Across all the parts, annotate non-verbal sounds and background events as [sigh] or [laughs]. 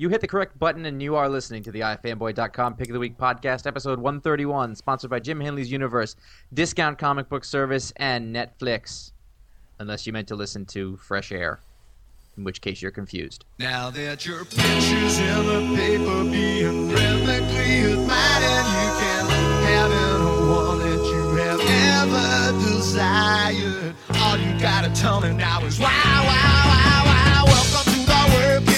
You hit the correct button and you are listening to the ifanboy.com Pick of the Week podcast, episode 131, sponsored by Jim Hanley's Universe, Discount Comic Book Service, and Netflix. Unless you meant to listen to Fresh Air, in which case you're confused. Now that your picture's in the paper being rhythmically admired, you can have anyone that you have ever desired. All you gotta tell me now is wow, wow, wow, wow. Welcome to the working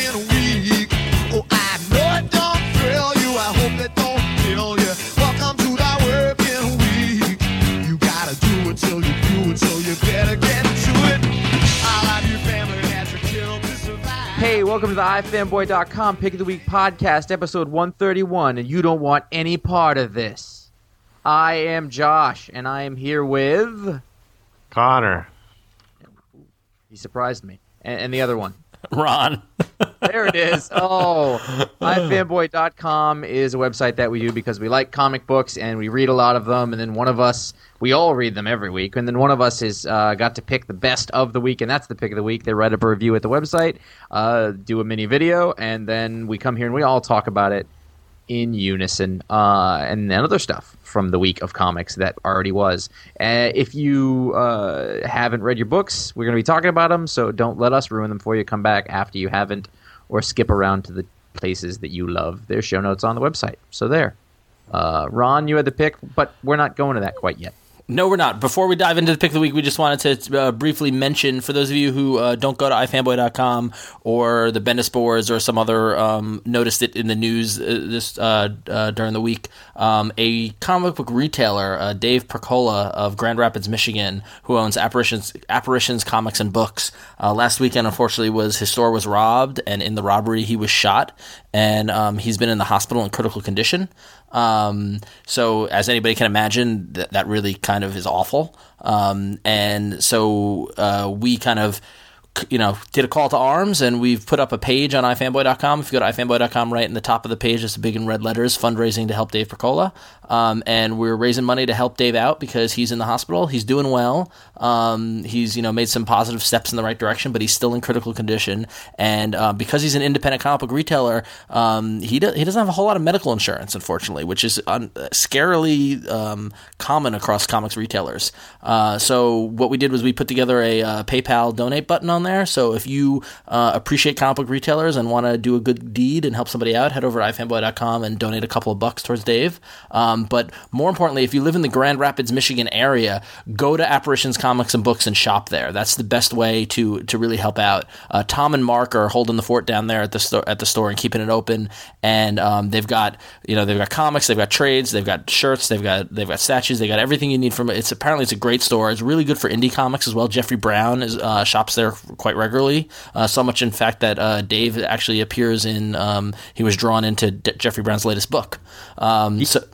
welcome to the ifanboy.com Pick of the Week podcast, episode 131, and you don't want any part of this. I am Josh, and I am here with. Connor. He surprised me. And, and the other one. [laughs] Ron. There it is. Oh, ifanboy.com is a website that we do because we like comic books and we read a lot of them. And then one of us, we all read them every week. And then one of us has uh, got to pick the best of the week, and that's the pick of the week. They write up a review at the website, uh, do a mini video, and then we come here and we all talk about it in unison uh, and then other stuff from the week of comics that already was. Uh, if you uh, haven't read your books, we're going to be talking about them, so don't let us ruin them for you. Come back after you haven't, or skip around to the places that you love. There's show notes on the website. So there. Uh, Ron, you had the pick, but we're not going to that quite yet. No, we're not. Before we dive into the pick of the week, we just wanted to uh, briefly mention for those of you who uh, don't go to ifanboy.com or the Bendis boards or some other um, noticed it in the news uh, this uh, uh, during the week. Um, a comic book retailer, uh, Dave Percola of Grand Rapids, Michigan, who owns Apparitions, Apparitions Comics and Books. Last weekend, unfortunately, was his store was robbed, and in the robbery, he was shot, and um, he's been in the hospital in critical condition. Um, so as anybody can imagine, that that really kind of is awful. Um, and so uh, we kind of you know, did a call to arms and we've put up a page on ifanboy.com. If you go to ifanboy.com, right in the top of the page, it's big in red letters, fundraising to help Dave Percola. Um, and we're raising money to help Dave out because he's in the hospital. He's doing well. Um, he's, you know, made some positive steps in the right direction, but he's still in critical condition. And uh, because he's an independent comic book retailer, um, he, do- he doesn't have a whole lot of medical insurance, unfortunately, which is un- scarily um, common across comics retailers. Uh, so what we did was we put together a uh, PayPal donate button on there. So if you uh, appreciate comic book retailers and want to do a good deed and help somebody out, head over to ifanboy.com and donate a couple of bucks towards Dave. Um, but more importantly, if you live in the Grand Rapids, Michigan area, go to Apparitions Comics and Books and shop there. That's the best way to to really help out. Uh, Tom and Mark are holding the fort down there at the store at the store and keeping it open. And um, they've got you know they've got comics, they've got trades, they've got shirts, they've got they've got statues, they got everything you need from it. It's apparently it's a great store. It's really good for indie comics as well. Jeffrey Brown is uh, shops there quite regularly. Uh, so much, in fact, that uh, Dave actually appears in. Um, he was drawn into Jeffrey Brown's latest book. Um, so.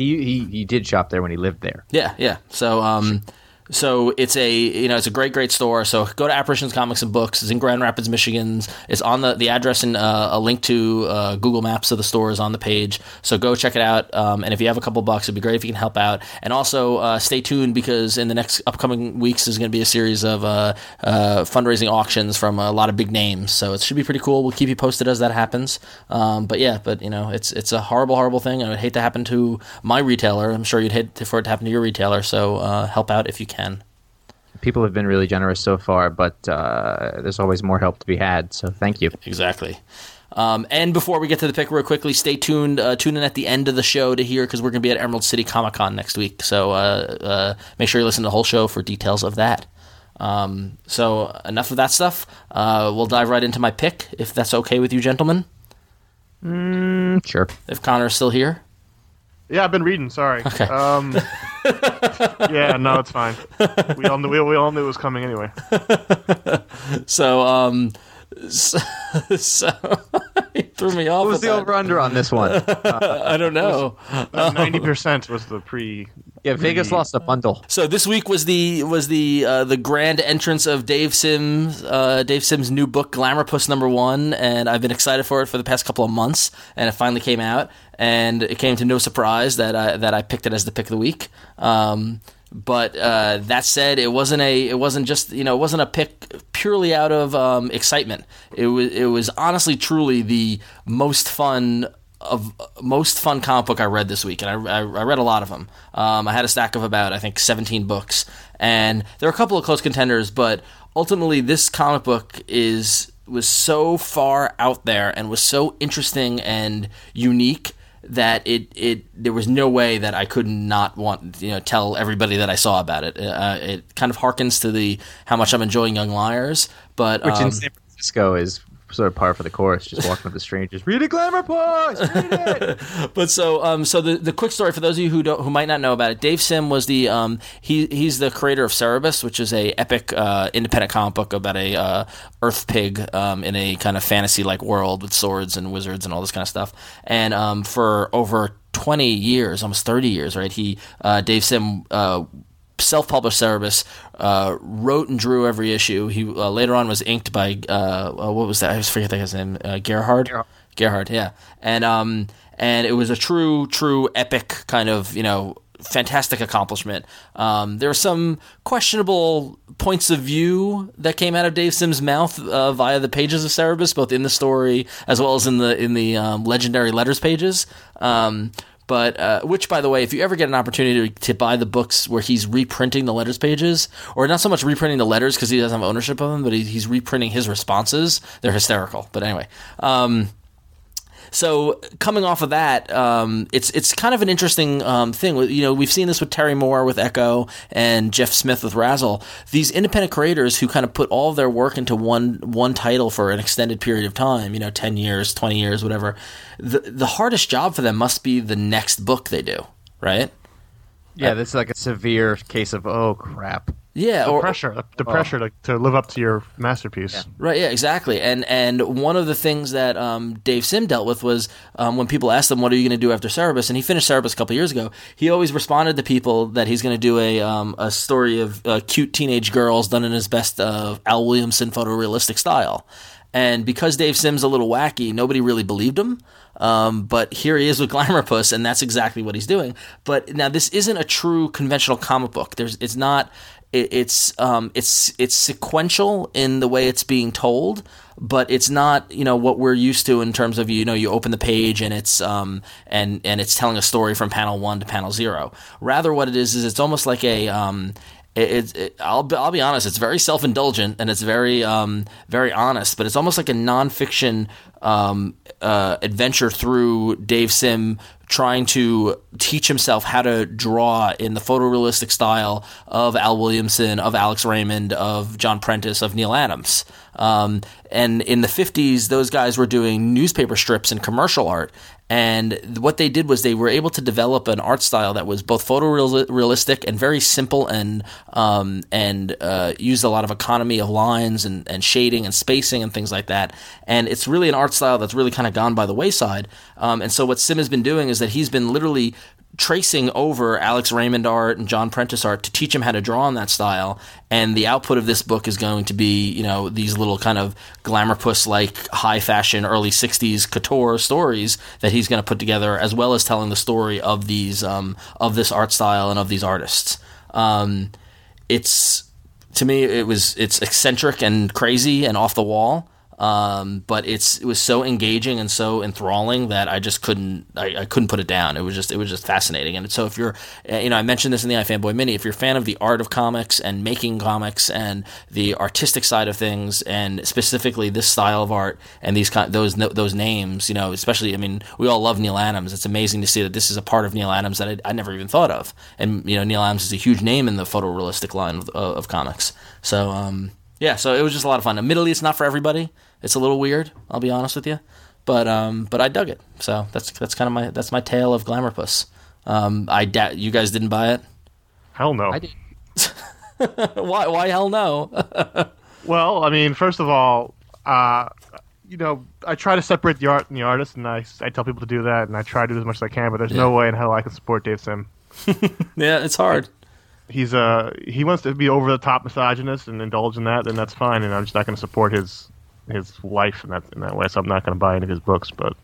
He, he, he did shop there when he lived there. yeah, yeah. So um, so it's a you know it's a great great store. So go to Apparitions Comics and Books. It's in Grand Rapids, Michigan. It's on the the address and uh, a link to uh, Google Maps of the store is on the page. So go check it out. Um, and if you have a couple bucks, it'd be great if you can help out. And also uh, stay tuned because in the next upcoming weeks there's going to be a series of uh, uh, fundraising auctions from a lot of big names. So it should be pretty cool. We'll keep you posted as that happens. Um, but yeah, but you know it's it's a horrible horrible thing. I would hate to happen to my retailer. I'm sure you'd hate for it to happen to your retailer. So uh, help out if you can. People have been really generous so far, but uh, there's always more help to be had. So thank you. Exactly. Um, and before we get to the pick real quickly, stay tuned. Uh, tune in at the end of the show to hear because we're going to be at Emerald City Comic Con next week. So uh, uh, make sure you listen to the whole show for details of that. Um, so enough of that stuff. Uh, we'll dive right into my pick, if that's okay with you, gentlemen. Mm, sure. If Connor's still here. Yeah, I've been reading. Sorry. Okay. Um, [laughs] yeah, no, it's fine. We all knew we, we all knew it was coming anyway. [laughs] So, um, so, [laughs] so he threw me off. What was the over under on this one? I don't know. Ninety percent was the pre. yeah, Vegas lost a bundle. So this week was the was the uh, the grand entrance of Dave Sim's uh, Dave Sim's new book Glamourpuss number one, and I've been excited for it for the past couple of months, and it finally came out, and it came to no surprise that I that I picked it as the pick of the week. Um, but uh, that said, it wasn't a it wasn't just you know it wasn't a pick purely out of um, excitement. It was it was honestly truly the most fun of most fun comic book I read this week, and I, I, I read a lot of them. Um, I had a stack of about I think 17 books, and there are a couple of close contenders, but ultimately this comic book is was so far out there and was so interesting and unique that it it there was no way that I could not want you know tell everybody that I saw about it. Uh, it kind of harkens to the how much I'm enjoying Young Liars, but Which um, in San Francisco is sort of par for the course. Just walking up the strangers, read a Glamourpuss, read it. [laughs] but so um so the the quick story for those of you who don't who might not know about it, Dave Sim was the um he he's the creator of Cerebus, which is a epic uh, independent comic book about a uh, Earth pig um in a kind of fantasy like world with swords and wizards and all this kind of stuff. And um for over 20 years, almost 30 years, right? He uh, Dave Sim uh, self-published Cerebus, uh, wrote and drew every issue. He uh, later on was inked by uh, uh, what was that? I just forget his name. Uh, Gerhard. Gerhard. Gerhard, yeah, and um, and it was a true, true epic kind of you know fantastic accomplishment. Um, there are some questionable points of view that came out of Dave Sim's mouth uh, via the pages of Cerebus, both in the story as well as in the in the um, legendary letters pages. Um, but uh, which, by the way, if you ever get an opportunity to, to buy the books where he's reprinting the letters pages, or not so much reprinting the letters because he doesn't have ownership of them, but he, he's reprinting his responses, they're hysterical. But anyway, um, so coming off of that, um, it's it's kind of an interesting um, thing. You know, we've seen this with Terry Moore with Echo and Jeff Smith with RASL. These independent creators who kind of put all of their work into one one title for an extended period of time. You know, ten years, twenty years, whatever. The the hardest job for them must be the next book they do, right? Yeah, this is like a severe case of oh crap. Yeah, The or, pressure, the, the pressure to, to live up to your masterpiece. Right. Yeah. Exactly. And and one of the things that um, Dave Sim dealt with was um, when people asked him, "What are you going to do after Cerebus?" and he finished Cerebus a couple years ago. He always responded to people that he's going to do a um, a story of uh, cute teenage girls done in his best uh, Al Williamson photorealistic style. And because Dave Sim's is a little wacky, nobody really believed him. Um, but here he is with [laughs] Glamourpuss, and that's exactly what he's doing. But now this isn't a true conventional comic book. There's, it's not. It, it's, um, it's, it's sequential in the way it's being told, but it's not, you know, what we're used to in terms of you know, you open the page and it's, um, and and it's telling a story from panel one to panel zero. Rather, what it is is it's almost like a, um, it, it, I'll be, I'll be honest. It's very self indulgent and it's very um, very honest, but it's almost like a nonfiction um, uh, adventure through Dave Sim trying to teach himself how to draw in the photorealistic style of Al Williamson, of Alex Raymond, of John Prentice, of Neal Adams. Um, and in the 50s, those guys were doing newspaper strips and commercial art. And what they did was they were able to develop an art style that was both photorealistic and very simple and um, and uh, used a lot of economy of lines and, and shading and spacing and things like that. And it's really an art style that's really kind of gone by the wayside. Um, and so what Sim has been doing is that he's been literally tracing over Alex Raymond art and John Prentice art to teach him how to draw in that style. And the output of this book is going to be, you know, these little kind of glamour puss like high fashion early 60s couture stories that he's going to put together, as well as telling the story of these, um, of this art style and of these artists. Um, it's, to me, it was, it's eccentric and crazy and off the wall. Um, but it's it was so engaging and so enthralling that I just couldn't I, I couldn't put it down. It was just it was just fascinating. And so if you're uh, you know I mentioned this in the iFanboy Mini, if you're a fan of the art of comics and making comics and the artistic side of things and specifically this style of art and these those those names, you know, especially I mean we all love Neal Adams. It's amazing to see that this is a part of Neal Adams that I, I never even thought of. And you know Neal Adams is a huge name in the photorealistic line of, of comics. So um, yeah, so it was just a lot of fun. Admittedly, it's not for everybody. It's a little weird. I'll be honest with you, but um, but I dug it. So that's that's kind of my that's my tale of Glamourpuss. Um, I da- you guys didn't buy it. Hell no. I did. [laughs] why? Why hell no? [laughs] Well, I mean, first of all, uh, you know, I try to separate the art and the artist, and I, I tell people to do that, and I try to do as much as I can. But there's no way in hell I can support Dave Sim. [laughs] yeah, it's hard. He's uh he wants to be over the top misogynist and indulge in that, then that's fine, and I'm just not going to support his his life in that in that way. So I'm not going to buy any of his books. But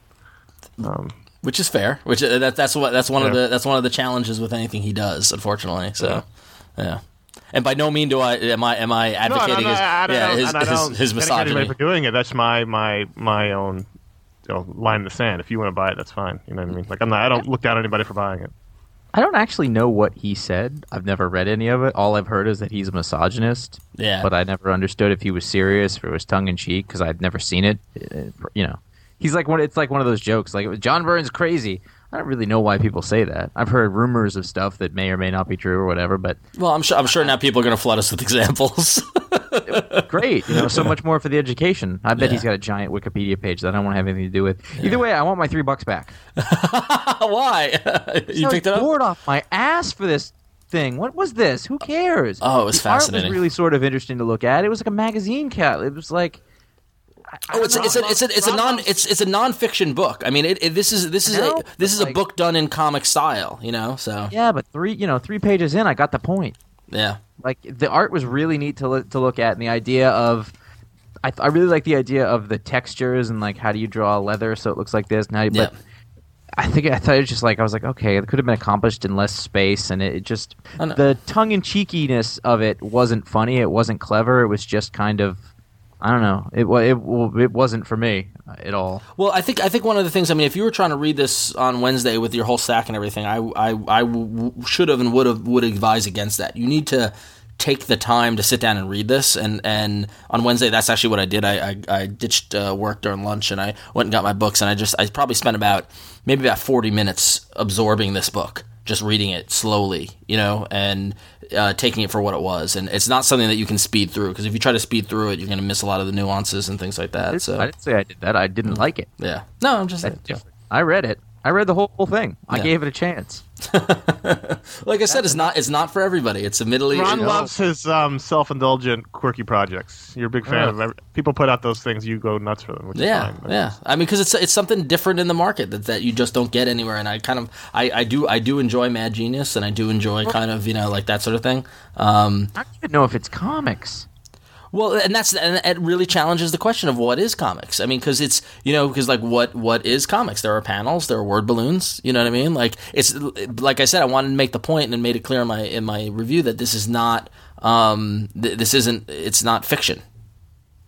um, Which is fair. Which uh, that, that's what that's one of the that's one of the challenges with anything he does. Unfortunately, so Yeah. And by no mean do I am I am I No, no, advocating no, his I yeah his, and I don't his, his misogyny. for doing it. That's my my my own you know, line in the sand. If you want to buy it, that's fine. You know what I mean? Like I'm not. I don't look down on anybody for buying it. I don't actually know what he said. I've never read any of it. All I've heard is that he's a misogynist. Yeah. But I never understood if he was serious, if it was tongue in cheek, because I'd never seen it. Uh, You know, he's like one. It's like one of those jokes. Like John Byrne's crazy. I don't really know why people say that. I've heard rumors of stuff that may or may not be true or whatever. But Well, I'm sure I'm sure now people are going to flood us with [laughs] examples. Great, you know, so much more for the education. I bet Yeah. he's got a giant Wikipedia page that I don't want to have anything to do with. Either way, I want my three bucks back. [laughs] Why? [laughs] you I picked it up? bored off my ass for this thing. What was this? Who cares? Oh, it was the Art was really sort of interesting to look at. It was like a magazine cat. It was like Oh, it's a, it's a it's a it's a non it's it's a nonfiction book. I mean, it, it, this is this is know, a this is a like- book done in comic style. You know, so yeah, but three you know three pages in, I got the point. yeah. Like the art was really neat to look, to look at, and the idea of. I, I really like the idea of the textures and like how do you draw leather so it looks like this now, but Yeah. I think I thought it was just like I was like, okay, it could have been accomplished in less space, and it, it just the tongue in cheekiness of it wasn't funny. It wasn't clever. It was just kind of, I don't know. It it it wasn't for me at all. Well, I think I think one of the things. I mean, if you were trying to read this on Wednesday with your whole stack and everything, I I, I w- should have and would have would advise against that. You need to take the time to sit down and read this. And and on Wednesday, that's actually what I did. I I, I ditched uh, work during lunch and I went and got my books. And I just I probably spent about maybe about forty minutes absorbing this book. Just reading it slowly, you know, and uh, taking it for what it was, and it's not something that you can speed through because if you try to speed through it, you're going to miss a lot of the nuances and things like that. So, I didn't say I did that. I didn't like it. yeah. No, I'm just That's saying. different. I read it. I read the whole, whole thing. I Yeah. gave it a chance. [laughs] Like I said, it's not it's not for everybody. It's admittedly Ron it- loves his um, self-indulgent, quirky projects. You're a big fan Yeah. of every, people put out those things. You go nuts for them, which yeah, is fine. but- yeah. I mean, because it's it's something different in the market that, that you just don't get anywhere. And I kind of I, I do I do enjoy Mad Genius, and I do enjoy kind of you know like that sort of thing. Um, I don't even know if it's comics. Well, and that's and it really challenges the question of what is comics. I mean, because it's you know because like what what is comics? There are panels, there are word balloons. You know what I mean? Like it's like I said, I wanted to make the point and made it clear in my in my review that this is not um th- this isn't it's not fiction.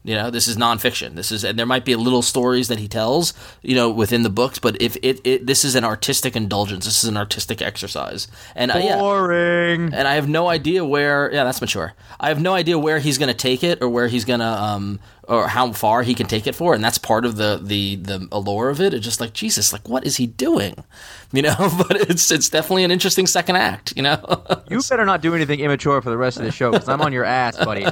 You know, this is nonfiction. This is, and there might be little stories that he tells, you know, within the books. But if it, it this is an artistic indulgence. This is an artistic exercise. And uh, yeah, Boring. and I have no idea where. Yeah, that's mature. I have no idea where he's going to take it, or where he's going to, um, or how far he can take it for, and that's part of the the the allure of it. It's just like Jesus, like what is he doing? [laughs] You know, [laughs] but it's it's definitely an interesting second act. You know, [laughs] You better not do anything immature for the rest of the show because I'm on your ass, buddy.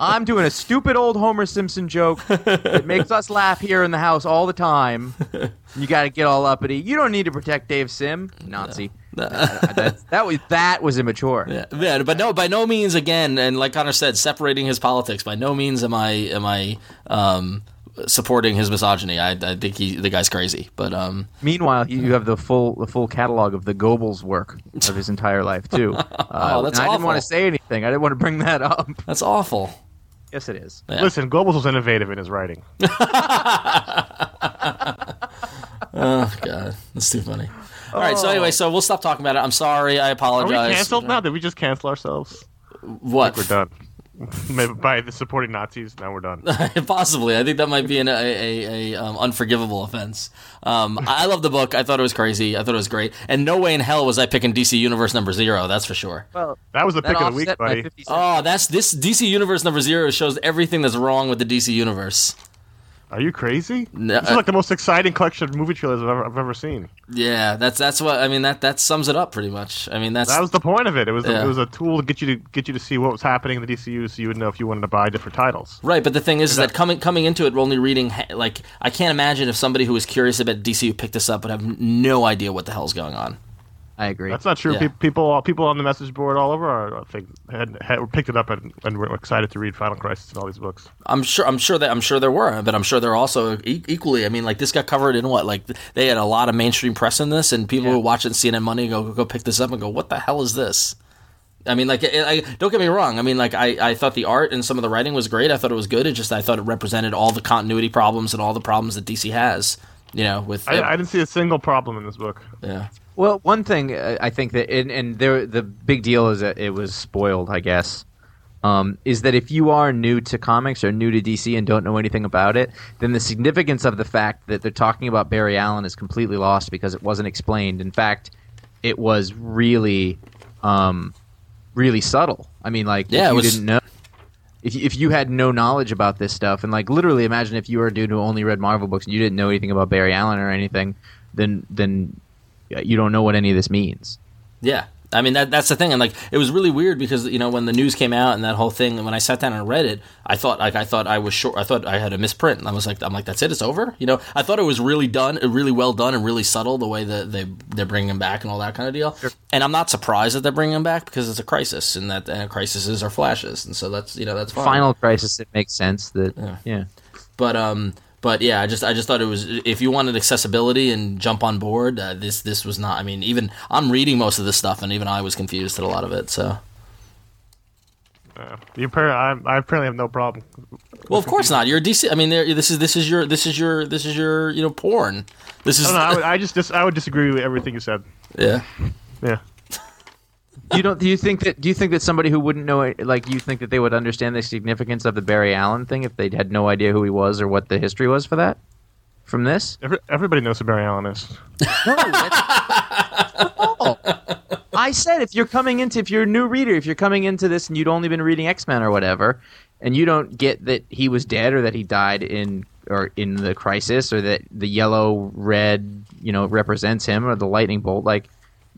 I'm doing a stupid old Homer Simpson joke that makes us laugh here in the house all the time. You got to get all uppity. You don't need to protect Dave Sim, Nazi. That, that was that was immature. yeah, yeah, but no, by no means again, and like Connor said, separating his politics. By no means am I am I um, supporting his misogyny. I, I think he the guy's crazy, but um, Meanwhile, you you have the full the full catalog of the Goebbels work of his entire life too. [laughs] Uh, Oh, that's and I didn't want to say anything. I didn't want to bring that up. that's awful. Yes, it is. Yeah. Listen, Goebbels was innovative in his writing. [laughs] Oh god, that's too funny. All right, so anyway, so we'll stop talking about it. I'm sorry. I Are apologize. we canceled now? Did we just cancel ourselves? What? We're done. [laughs] Maybe by the supporting Nazis, now we're done. [laughs] Possibly. I think that might be an, a, a, a um, unforgivable offense. Um, I love the book. I thought it was crazy. I thought it was great. And no way in hell was I picking DC Universe number zero. That's for sure. Well, That was the that pick of the week, offset my buddy. 50 cents. Oh, that's this DC Universe number zero shows everything that's wrong with the DC Universe. Are you crazy? No, this is uh, like the most exciting collection of movie trailers I've ever, I've ever seen. Yeah, that's that's what I mean. That that sums it up pretty much. I mean, that's That was the point of it. It was Yeah. it was a tool to get you to get you to see what was happening in the DCU, so you would know if you wanted to buy different titles. Right, but the thing is, is that that- coming coming into it, we're only reading like I can't imagine if somebody who was curious about DC who picked this up would have no idea what the hell's going on. I agree. That's not true. Yeah. Pe- People uh, people on the message board all over are, I think had, had picked it up and, and were excited to read Final Crisis and all these books. I'm sure. I'm sure that I'm sure there were, but I'm sure there are also e- equally. I mean, like this got covered in what? Like they had a lot of mainstream press in this, and people Yeah. who watch it in CNN Money go go pick this up and go, "What the hell is this?" I mean, like, I, I, don't get me wrong. I mean, like, I, I thought the art and some of the writing was great. I thought it was good. It just I thought it represented all the continuity problems and all the problems that DC has. You know, with I, I didn't see a single problem in this book. yeah. Well, one thing uh, I think that, and, and there, the big deal is that it was spoiled, I guess. Um, is that if you are new to comics or new to DC and don't know anything about it, then the significance of the fact that they're talking about Barry Allen is completely lost because it wasn't explained. In fact, it was really, um, really subtle. I mean, like Yeah, if you was- didn't know. If, if you had no knowledge about this stuff, and like literally imagine if you were a dude who only read Marvel books and you didn't know anything about Barry Allen or anything, then then you don't know what any of this means. Yeah. I mean that that's the thing, and like it was really weird because you know when the news came out and that whole thing, and when I sat down and read it, I thought like I thought I was short. I thought I had a misprint, and I was like, I'm like, that's it, it's over. You know, I thought it was really done, really well done, and really subtle the way that they they're bringing him back and all that kind of deal. And I'm not surprised that they're bringing him back because it's a crisis, and that and crises are flashes, and so that's you know that's fine. Final Crisis, it makes sense that yeah. But um, but yeah, I just I just thought it was if you wanted accessibility and jump on board, uh, this this was not. I mean, even I'm reading most of this stuff, and even I was confused at a lot of it. So. Uh, you apparently, I, I apparently have no problem. Well, of course not. You're a DC. I mean, there- this is this is your this is your this is your you know porn. This is I know. I, would, I just, dis- I would disagree with everything you said. yeah. Yeah. You don't do you think that do you think that somebody who wouldn't know it like you think that they would understand the significance of the Barry Allen thing if they had no idea who he was or what the history was for that from this? Every, everybody knows who Barry Allen is. No, that's- [laughs] Oh. I said if you're coming into if you're a new reader, if you're coming into this and you'd only been reading X Men or whatever, and you don't get that he was dead or that he died in or in the crisis or that the yellow red you know represents him or the lightning bolt, like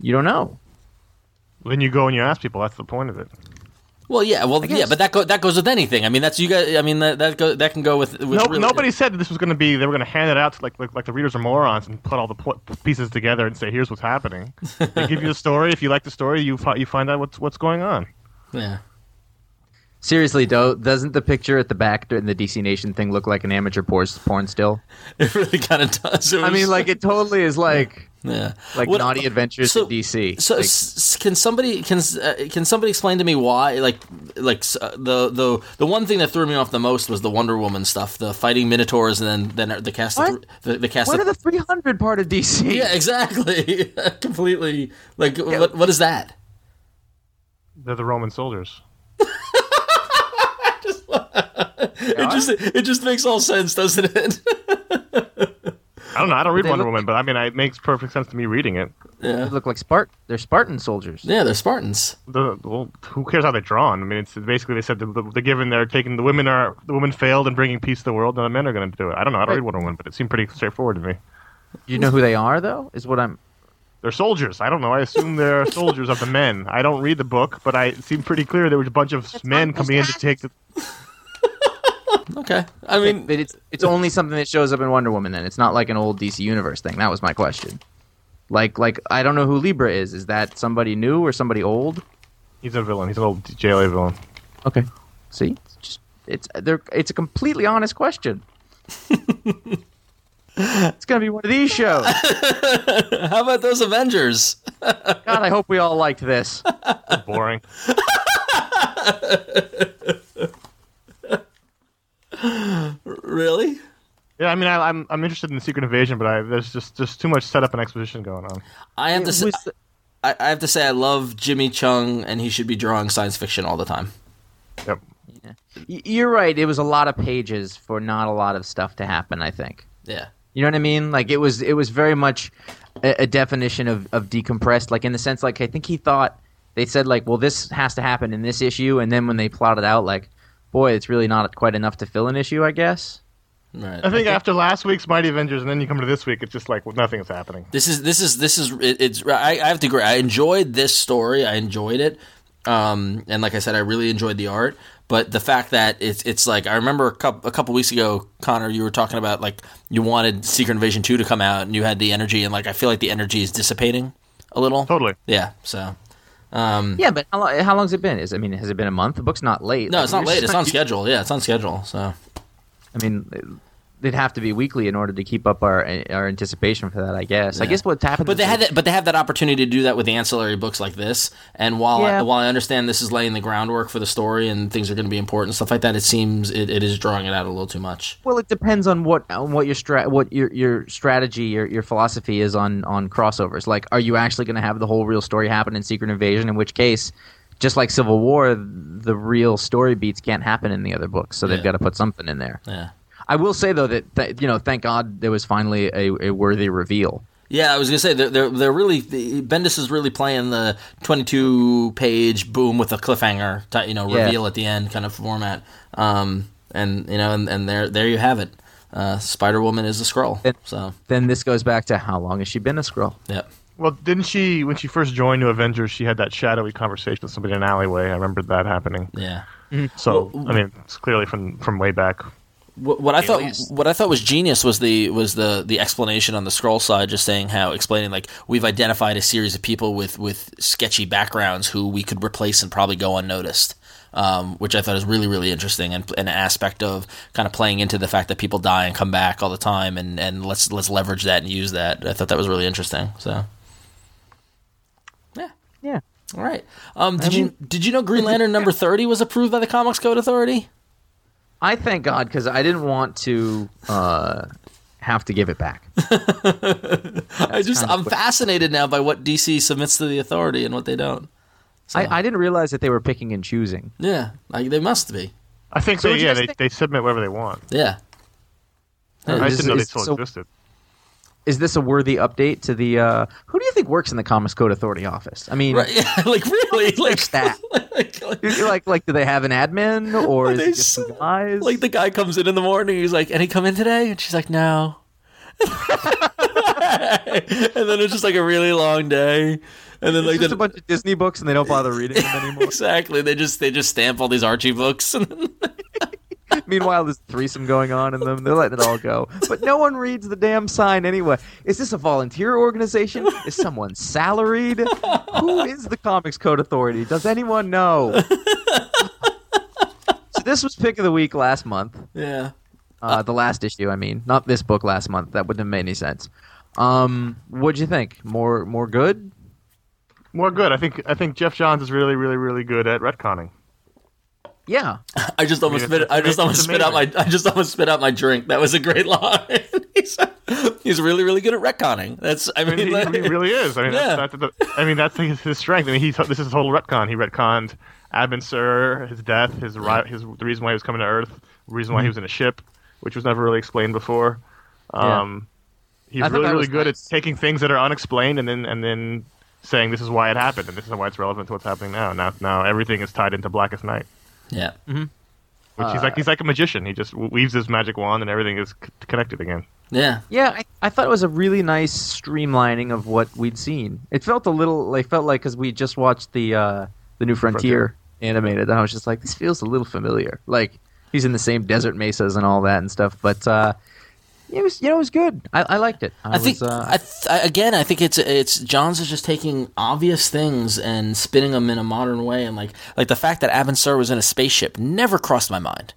you don't know. Then you go and you ask people. That's the point of it. Well, yeah. Well, yeah, but that go, that goes with anything. I mean, that's you guys. I mean, that that go, that can go with. with No, really- nobody said that this was going to be. They were going to hand it out to like, like like the readers are morons and put all the po- pieces together and say, "Here's what's happening." they give you the [laughs] story. If you like the story, you fi- you find out what's what's going on. Yeah. Seriously, though, doesn't the picture at the back in the DC Nation thing look like an amateur porn, porn still? [laughs] It really kind of does. It I mean, like it totally is like yeah, like What- Naughty Adventures so- of DC. So Like, s- can somebody can uh, can somebody explain to me why like like uh, the the the one thing that threw me off the most was the Wonder Woman stuff, the fighting minotaurs, and then then the cast of What? th- the, the cast what of are the 300 part of DC? [laughs] yeah exactly [laughs] completely like what what is that? They're the Roman soldiers. [laughs] It just it just makes all sense, doesn't it? I don't know. I don't read Wonder look- Woman, but I mean, it makes perfect sense to me reading it. They look like Spart. They're Spartan soldiers. yeah, they're Spartans. The, well, who cares how they're drawn? I mean, it's basically they said the, they're given they're taking the women are the women failed in bringing peace to the world, and the men are going to do it. I don't know. I don't Right. read Wonder Woman, but it seemed pretty straightforward to me. You know who they are, though? Is what I'm. They're soldiers. I don't know. I assume they're [laughs] soldiers of the men. I don't read the book, but I it seemed pretty clear there was a bunch of men coming in to take the. [laughs] Okay, I mean But it's it's only something that shows up in Wonder Woman. Then it's not like an old DC Universe thing. That was my question. Like like I don't know who Libra is. Is that somebody new or somebody old? He's a villain. He's an old JLA villain. Okay. See, it's just it's they're it's a completely honest question. [laughs] it's gonna be one of these shows. [laughs] how about those Avengers? God, I hope we all liked this. Boring. [gasps] Really? Yeah, I mean, I, I'm I'm interested in the Secret Invasion, but I, there's just just too much setup and exposition going on. I have to say, I, I have to say I love Jimmy Cheung, and he should be drawing science fiction all the time. Yep. Y- You're right. It was a lot of pages for not a lot of stuff to happen. I think. Yeah. You know what I mean? Like it was it was very much a, a definition of, of decompressed. Like in the sense, like I think he thought they said like, well, this has to happen in this issue, and then when they plotted out, like, boy, it's really not quite enough to fill an issue. I guess. Right. I think after last week's Mighty Avengers, and then you come to this week, it's just like well, nothing is happening. This is this is this is it, it's. I, I have to agree. I enjoyed this story. I enjoyed it, um, and like I said, I really enjoyed the art. But the fact that it's it's like I remember a couple a couple weeks ago, Connor, you were talking about like you wanted Secret Invasion two to come out, and you had the energy, and like I feel like the energy is dissipating a little. Totally. Yeah. So. Um, Yeah, but how, long, how long's it been? Is I mean, has it been a month? The book's not late. no, it's not late. It's on schedule. Yeah, it's on schedule. So. I mean, they'd have to be weekly in order to keep up our our anticipation for that. I guess. I guess what's happened. But they had that- that, but they have that opportunity to do that with the ancillary books like this. And while I, while I understand this is laying the groundwork for the story and things are going to be important and stuff like that, it seems it, it is drawing it out a little too much. Well, it depends on what on what your stra- what your your strategy your your philosophy is on on crossovers. Like, are you actually going to have the whole real story happen in Secret Invasion? In which case, just like Civil War, the real story beats can't happen in the other books, so they've Yeah. got to put something in there. Yeah. I will say though that, that you know, thank God there was finally a, a worthy reveal. Yeah, I was gonna say they're they're, they're really the- Bendis is really playing the twenty-two page boom with a cliffhanger, ty- you know, Yeah. reveal at the end kind of format. Um, and you know, and, and there there you have it. Uh, Spider Woman is a Skrull. So Then this goes back to how long has she been a Skrull? yeah, Well, didn't she when she first joined New Avengers? She had that shadowy conversation with somebody in an alleyway. I remember that happening. yeah. So Well, I mean, it's clearly from from way back. What, what I thought least. what I thought was genius was the was the the explanation on the Skrull side, just saying how explaining like we've identified a series of people with with sketchy backgrounds who we could replace and probably go unnoticed. Um, which I thought is really really interesting and an aspect of kind of playing into the fact that people die and come back all the time and, and let's let's leverage that and use that. I thought that was really interesting. So yeah, Yeah. all right. Um, did you did you know Green Lantern number thirty was approved by the Comics Code Authority? I thank God because I didn't want to uh, have to give it back. [laughs] I just I'm what- fascinated now by what DC submits to the authority and what they don't. So, I, I didn't realize that they were picking and choosing. yeah, like, they must be. I think So they yeah they, think- they submit whatever they want. Yeah. I Is- didn't know they still so- existed. Is this a worthy update to the? Uh, who do you think works in the Comics Code Authority office? I mean, Right. Yeah, [laughs] like really, like staff? [laughs] like, like, like, like, do they have an admin [laughs] or is They it just some guys? like the guy comes in in the morning. He's like, "And he come in today?" And she's like, "No." and then it's just like a really long day. And then It's like just a bunch of Disney books and they don't bother reading them anymore. exactly, they just they just stamp all these Archie books. Meanwhile, there's threesome going on in them. They're letting it all go. But no one reads the damn sign anyway. Is this a volunteer organization? Is someone salaried? Who is the Comics Code Authority? Does anyone know? so this was pick of the week last month. yeah. Uh, the last issue, I mean, not this book last month. That wouldn't have made any sense. Um, what'd you think? More, more good? More good. I think I think Geoff Johns is really really really good at retconning. Yeah. I just almost spit. it's- I just almost spit out my. I just almost spit out my drink. That was a great [laughs] line. he's, he's really, really good at retconning. That's. I I mean, mean, he, like- he really is. I mean, Yeah. that's, that's the, I mean, that's his, his strength. I mean, he's this is a total retcon. He retconned Abin Sur, his death, his, ri- his the reason why he was coming to Earth, the reason why he was in a ship, which was never really explained before. Um, He's I really really good nice. at taking things that are unexplained and then and then saying this is why it happened and this is why it's relevant to what's happening now. Now now everything is tied into Blackest Night. Yeah. Which Uh, he's like he's like a magician. He just weaves his magic wand and everything is c- connected again. Yeah. Yeah, I, I thought it was a really nice streamlining of what we'd seen. It felt a little like felt like because we just watched the uh, the new Frontier, animated, and I was just like, this feels a little familiar. Like he's in the same desert mesas and all that and stuff. But uh, it was you know it was good. I, I liked it. I, I think was, uh, I th- again. I think it's it's Johns is just taking obvious things and spinning them in a modern way, and like like the fact that Abin Sur was in a spaceship never crossed my mind.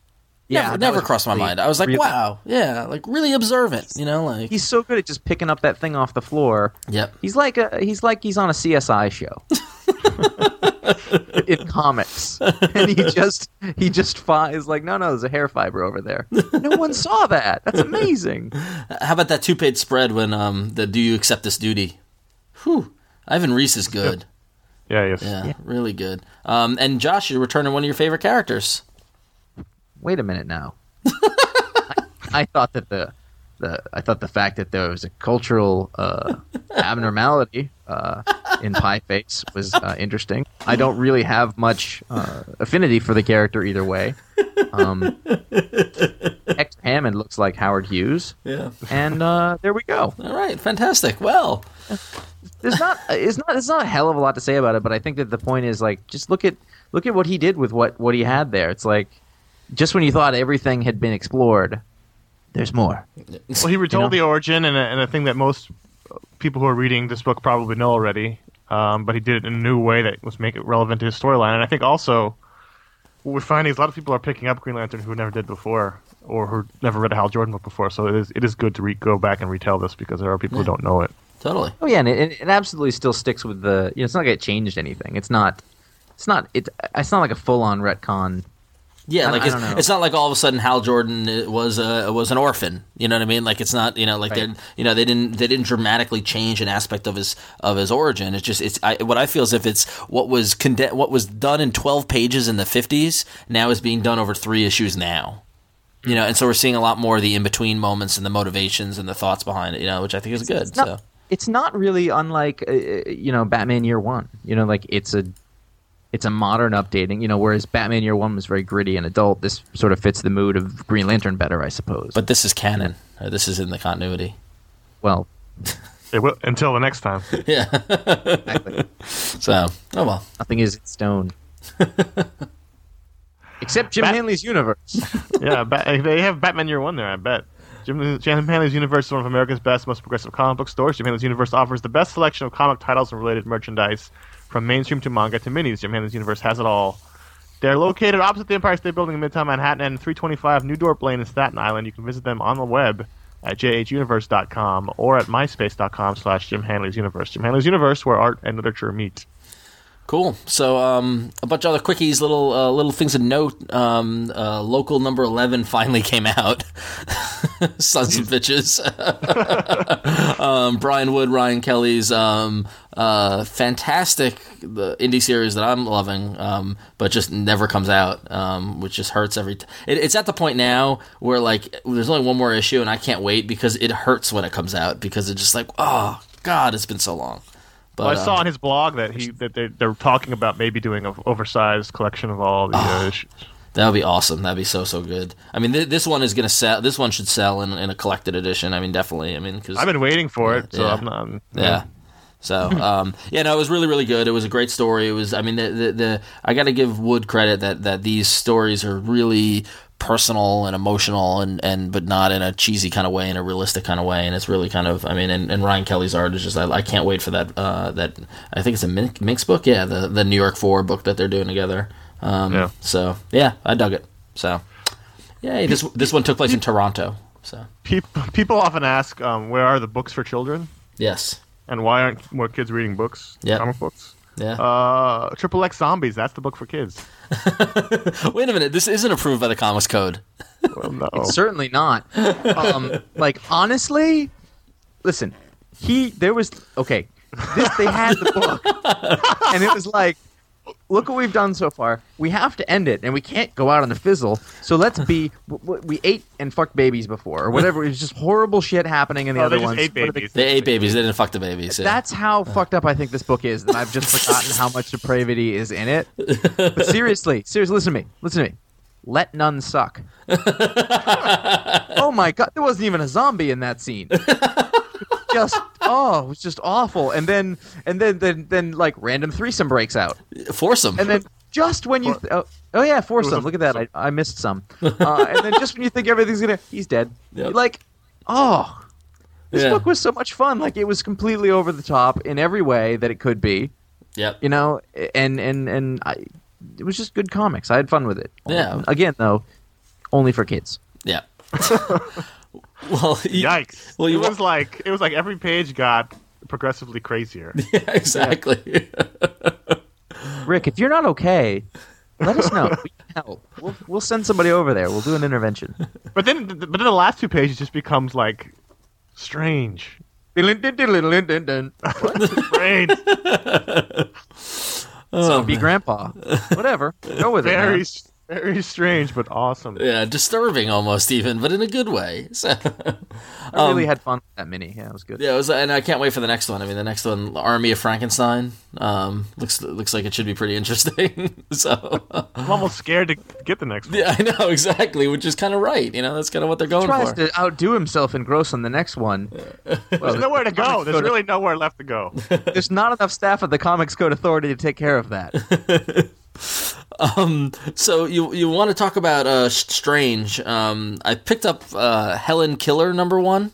Yeah, never, never was crossed my mind. I was like, really- wow, yeah, like really observant, you know, like he's so good at just picking up that thing off the floor. yep, He's like a he's like he's on a CSI show. [laughs] [laughs] in comics, and he [laughs] just he just fi- is like, no, no, there's a hair fiber over there. No one saw that. That's amazing. How about that two page spread when um the do you accept this duty? Whew, Ivan Reis is good. Yeah, yes. Yeah, really good. Um, and Josh, you're returning one of your favorite characters. Wait a minute now. [laughs] I, I thought that the the I thought the fact that there was a cultural uh, [laughs] abnormality uh, in Pie Face was uh, interesting. I don't really have much uh, affinity for the character either way. Um, [laughs] X Hammond looks like Howard Hughes, Yeah. and uh, there we go. All right, fantastic. Well, There's not it's not it's not a hell of a lot to say about it, but I think that the point is like just look at look at what he did with what what he had there. It's like just when you thought everything had been explored, there's more. Well, he retold know? the origin and a, and a thing that most people who are reading this book probably know already. Um, but he did it in a new way that was make it relevant to his storyline. And I think also what we're finding is a lot of people are picking up Green Lantern who never did before. or who never read a Hal Jordan book before. So it is it is good to re- go back and retell this because there are people who don't know it. Totally. Oh yeah, and it, it absolutely still sticks with the. You know, it's not like it changed anything. It's not. It's not. It, it's not like a full on retcon. Yeah, I- like I it's, it's not like all of a sudden Hal Jordan uh, was a was an orphan. You know what I mean? Like it's not you know like Right. they you know they didn't they didn't dramatically change an aspect of his of his origin. It's just it's I, what I feel is if it's what was conde- what was done in twelve pages in the fifties now is being done over three issues now. You know, and so we're seeing a lot more of the in between moments and the motivations and the thoughts behind it. You know, which I think is good. It's not. so It's not really unlike uh, uh, you know Batman Year One. You know, like it's a. It's a modern updating, you know. Whereas Batman Year One was very gritty and adult. This sort of fits the mood of Green Lantern better, I suppose. but this is canon. This is in the continuity. well, [laughs] It will, until the next time. [laughs] Yeah. exactly. So oh well. nothing is in stone, [laughs] except Jim Bat- Hanley's universe. yeah, ba- they have Batman Year One there. I bet. Jim, Jim Hanley's Universe is one of America's best, most progressive comic book stores. Jim Hanley's Universe offers the best selection of comic titles and related merchandise, from mainstream to manga to minis. Jim Hanley's Universe has it all. They're located opposite the Empire State Building in Midtown Manhattan and 325 New Dorp Lane in Staten Island. You can visit them on the web at jhuniverse.com or at myspace.com slash Jim Hanley's Universe. Jim Hanley's Universe, where art and literature meet. Cool. So, um, a bunch of other quickies, little uh, little things of note. Um, uh, local number eleven finally came out. [laughs] Sons of bitches. [laughs] um, Brian Wood, Ryan Kelly's um, uh, fantastic the indie series that I'm loving, um, but just never comes out, um, which just hurts every. T- it, it's at the point now where like there's only one more issue, and I can't wait because it hurts when it comes out because it's just like, oh God, it's been so long. But, Well, I saw uh, on his blog that he that they, they're talking about maybe doing an oversized collection of all the uh, issues. That would be awesome. That'd be so so good. I mean, th- this one is gonna sell. This one should sell in, in a collected edition. I mean, definitely. I mean, because I've been waiting for it, so Yeah. I'm not. yeah. So um, yeah, no, it was really really good. It was a great story. It was. I mean, the the, the I got to give Wood credit that that these stories are really personal and emotional and, and but not in a cheesy kind of way in a realistic kind of way and it's really kind of I mean and, and Ryan Kelly's art is just I, I can't wait for that uh, that I think it's a Minx book yeah the the New York Four book that they're doing together um, Yeah. so yeah I dug it so yeah this this one took place in Toronto so People people often ask, um, where are the books for children, yes and why aren't more kids reading books? Yeah. comic books. Yeah Uh, Triple X Zombies. That's the book for kids. [laughs] wait a minute this isn't approved by the Comics Code Well, no. Certainly not. Um, [laughs] like honestly, listen, he there was okay. This they had the book, [laughs] and it was like, look what we've done so far. We have to end it, and we can't go out on the fizzle. So let's be. [laughs] w- w- We ate and fucked babies before, or whatever. It was just horrible shit happening in the Oh, other they just ones. ate What are they- babies. they ate babies they didn't fuck the babies yeah. That's how fucked up I think this book is. That I've just forgotten how much depravity is in it. But [laughs] seriously, seriously, listen to me. Listen to me. Let none suck. [laughs] oh my god, there wasn't even a zombie in that scene. Just oh, it was just awful. And then and then then then like random threesome breaks out. Foursome. And then just when you th- oh, oh yeah, foursome. Look at that. I, I missed some. [laughs] Uh, and then just when you think everything's gonna, he's dead. Yep. Like oh. This Yeah. book was so much fun. Like it was completely over the top in every way that it could be. yep You know, and and and I, it was just good comics. I had fun with it. Yeah. Again, though, only for kids. Yeah. [laughs] [laughs] [laughs] well, you- Yikes! Well, you it wa- was like it was like every page got progressively crazier. [laughs] yeah, exactly. [laughs] Rick, if you're not okay, let us know. We can help. We'll, we'll send somebody over there. We'll do an intervention. but then, but then the last two pages just becomes like strange. Strange. Oh, Zombie grandpa. Whatever. Go with it. very, man. Very strange, but awesome. yeah, disturbing almost even, but in a good way. [laughs] So, I really had fun with that mini. Yeah, it was good. yeah, it was, and I can't wait for the next one. I mean, the next one, Army of Frankenstein, um, looks looks like it should be pretty interesting. [laughs] so, I'm almost scared to get the next one. yeah, I know [laughs] exactly, which is kind of right. You know, that's kind of what they're going Tries for. to outdo himself and gross on the next one. There's nowhere to go. There's really nowhere left to go. There's not enough staff at the Comics Code Authority to take care of that. [laughs] Um, so you you want to talk about uh, Strange? Um, I picked up uh, Helen Killer number one.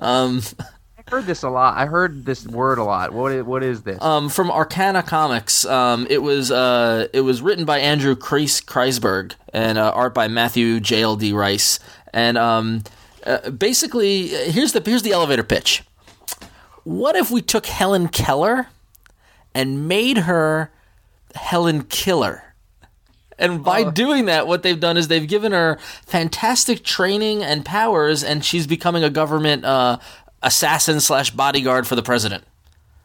Um, [laughs] I heard this a lot. I heard this word a lot. What is, what is this? um, from Arcana Comics. Um, it was uh, it was written by Andrew Kreis, Kreisberg and uh, art by Matthew JLD Rice. And um, uh, basically, here's the here's the elevator pitch. What if we took Helen Keller and made her Helen Killer? And by doing that, what they've done is they've given her fantastic training and powers, and she's becoming a government uh, assassin slash bodyguard for the president.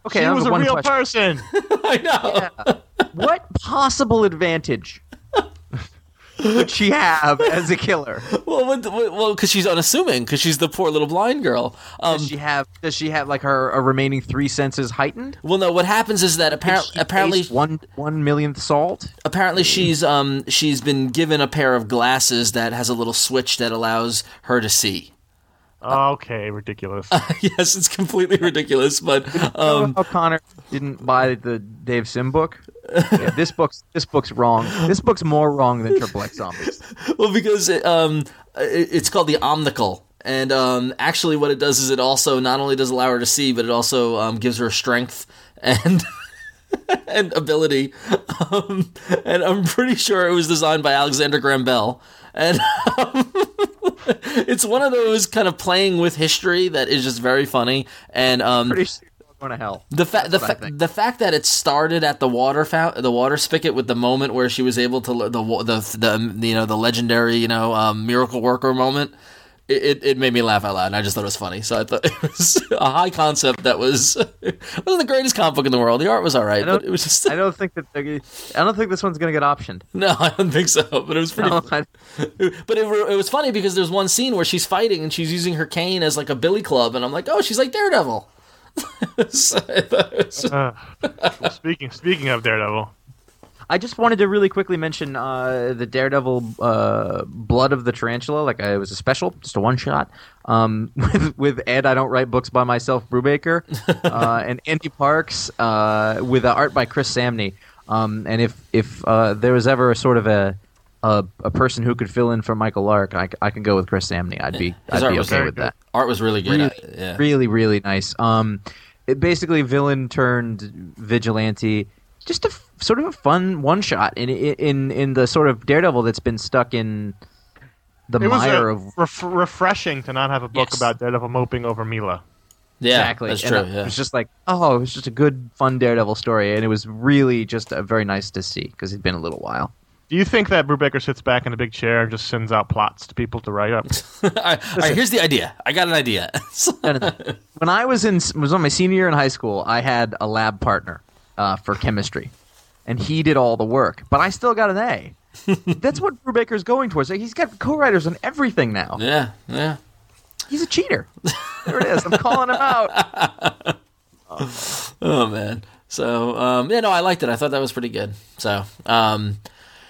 okay, She I was a one real question. person. [laughs] I know. What possible advantage would she have as a killer? Well, what, what, well, because she's unassuming, because she's the poor little blind girl. Um, Does she have? Does she have like her, her remaining three senses heightened? well, no. What happens is that apparently, she apparently, one one millionth salt. apparently, she's um she's been given a pair of glasses that has a little switch that allows her to see. okay, ridiculous. [laughs] yes, it's completely ridiculous, but um, how Connor didn't buy the Dave Sim book. Yeah, this book's this book's wrong. This book's more wrong than Triple X Zombies. [laughs] well, because it, um, it, it's called the Omnicle. And um, actually, what it does is it also not only does allow her to see, but it also um, gives her strength and [laughs] and ability. Um, and I'm pretty sure it was designed by Alexander Graham Bell. And um, [laughs] it's one of those kind of playing with history that is just very funny. And um, Pretty going to hell. the fact the, fa- the fact that it started at the water fount- the water spigot with the moment where she was able to the the the you know the legendary you know um, miracle worker moment it, it, it made me laugh out loud and I just thought it was funny. So I thought [laughs] it was a high concept that was [laughs] wasn't the greatest comic book in the world. The art was all right but it was just I don't think that I don't think this one's going to get optioned. [laughs] no I don't think so but it was pretty No, I- but it, it was funny because there's one scene where she's fighting and she's using her cane as like a billy club and I'm like oh she's like Daredevil [laughs] So I thought it was- Uh, speaking speaking of Daredevil, I just wanted to really quickly mention uh, the Daredevil uh, Blood of the Tarantula. Like uh, it was a special, just a one shot. Um, [laughs] with with Ed, I don't write books by myself, Brubaker, [laughs] uh, and Ande Parks, uh, with uh, art by Chris Samnee. Um, and if if uh, there was ever a sort of a, a a person who could fill in for Michael Lark, I can go with Chris Samnee. I'd be His I'd art be was okay with good. that. art was really good Really, yeah really, really nice. Um, it basically villain turned vigilante. Just a f- sort of a fun one shot in in in the sort of Daredevil that's been stuck in the it was mire uh, of ref- refreshing to not have a book Yes. about Daredevil moping over Milla. Yeah, exactly. That's And true. it Yeah. was just like, oh, it was just a good, fun Daredevil story, and it was really just uh, very nice to see because it'd been a little while. Do you think that Brubaker sits back in a big chair and just sends out plots to people to write up? [laughs] all, right, all right, here's the idea. I [laughs] got an idea. when I was in was on my senior year in high school, I had a lab partner uh, for chemistry, and he did all the work, but I still got an A. [laughs] That's what Brubaker's going towards. He's got co-writers on everything now. yeah, yeah. He's a cheater. There it is. I'm calling him out. Oh man. So um, yeah, no, I liked it. I thought that was pretty good. So um,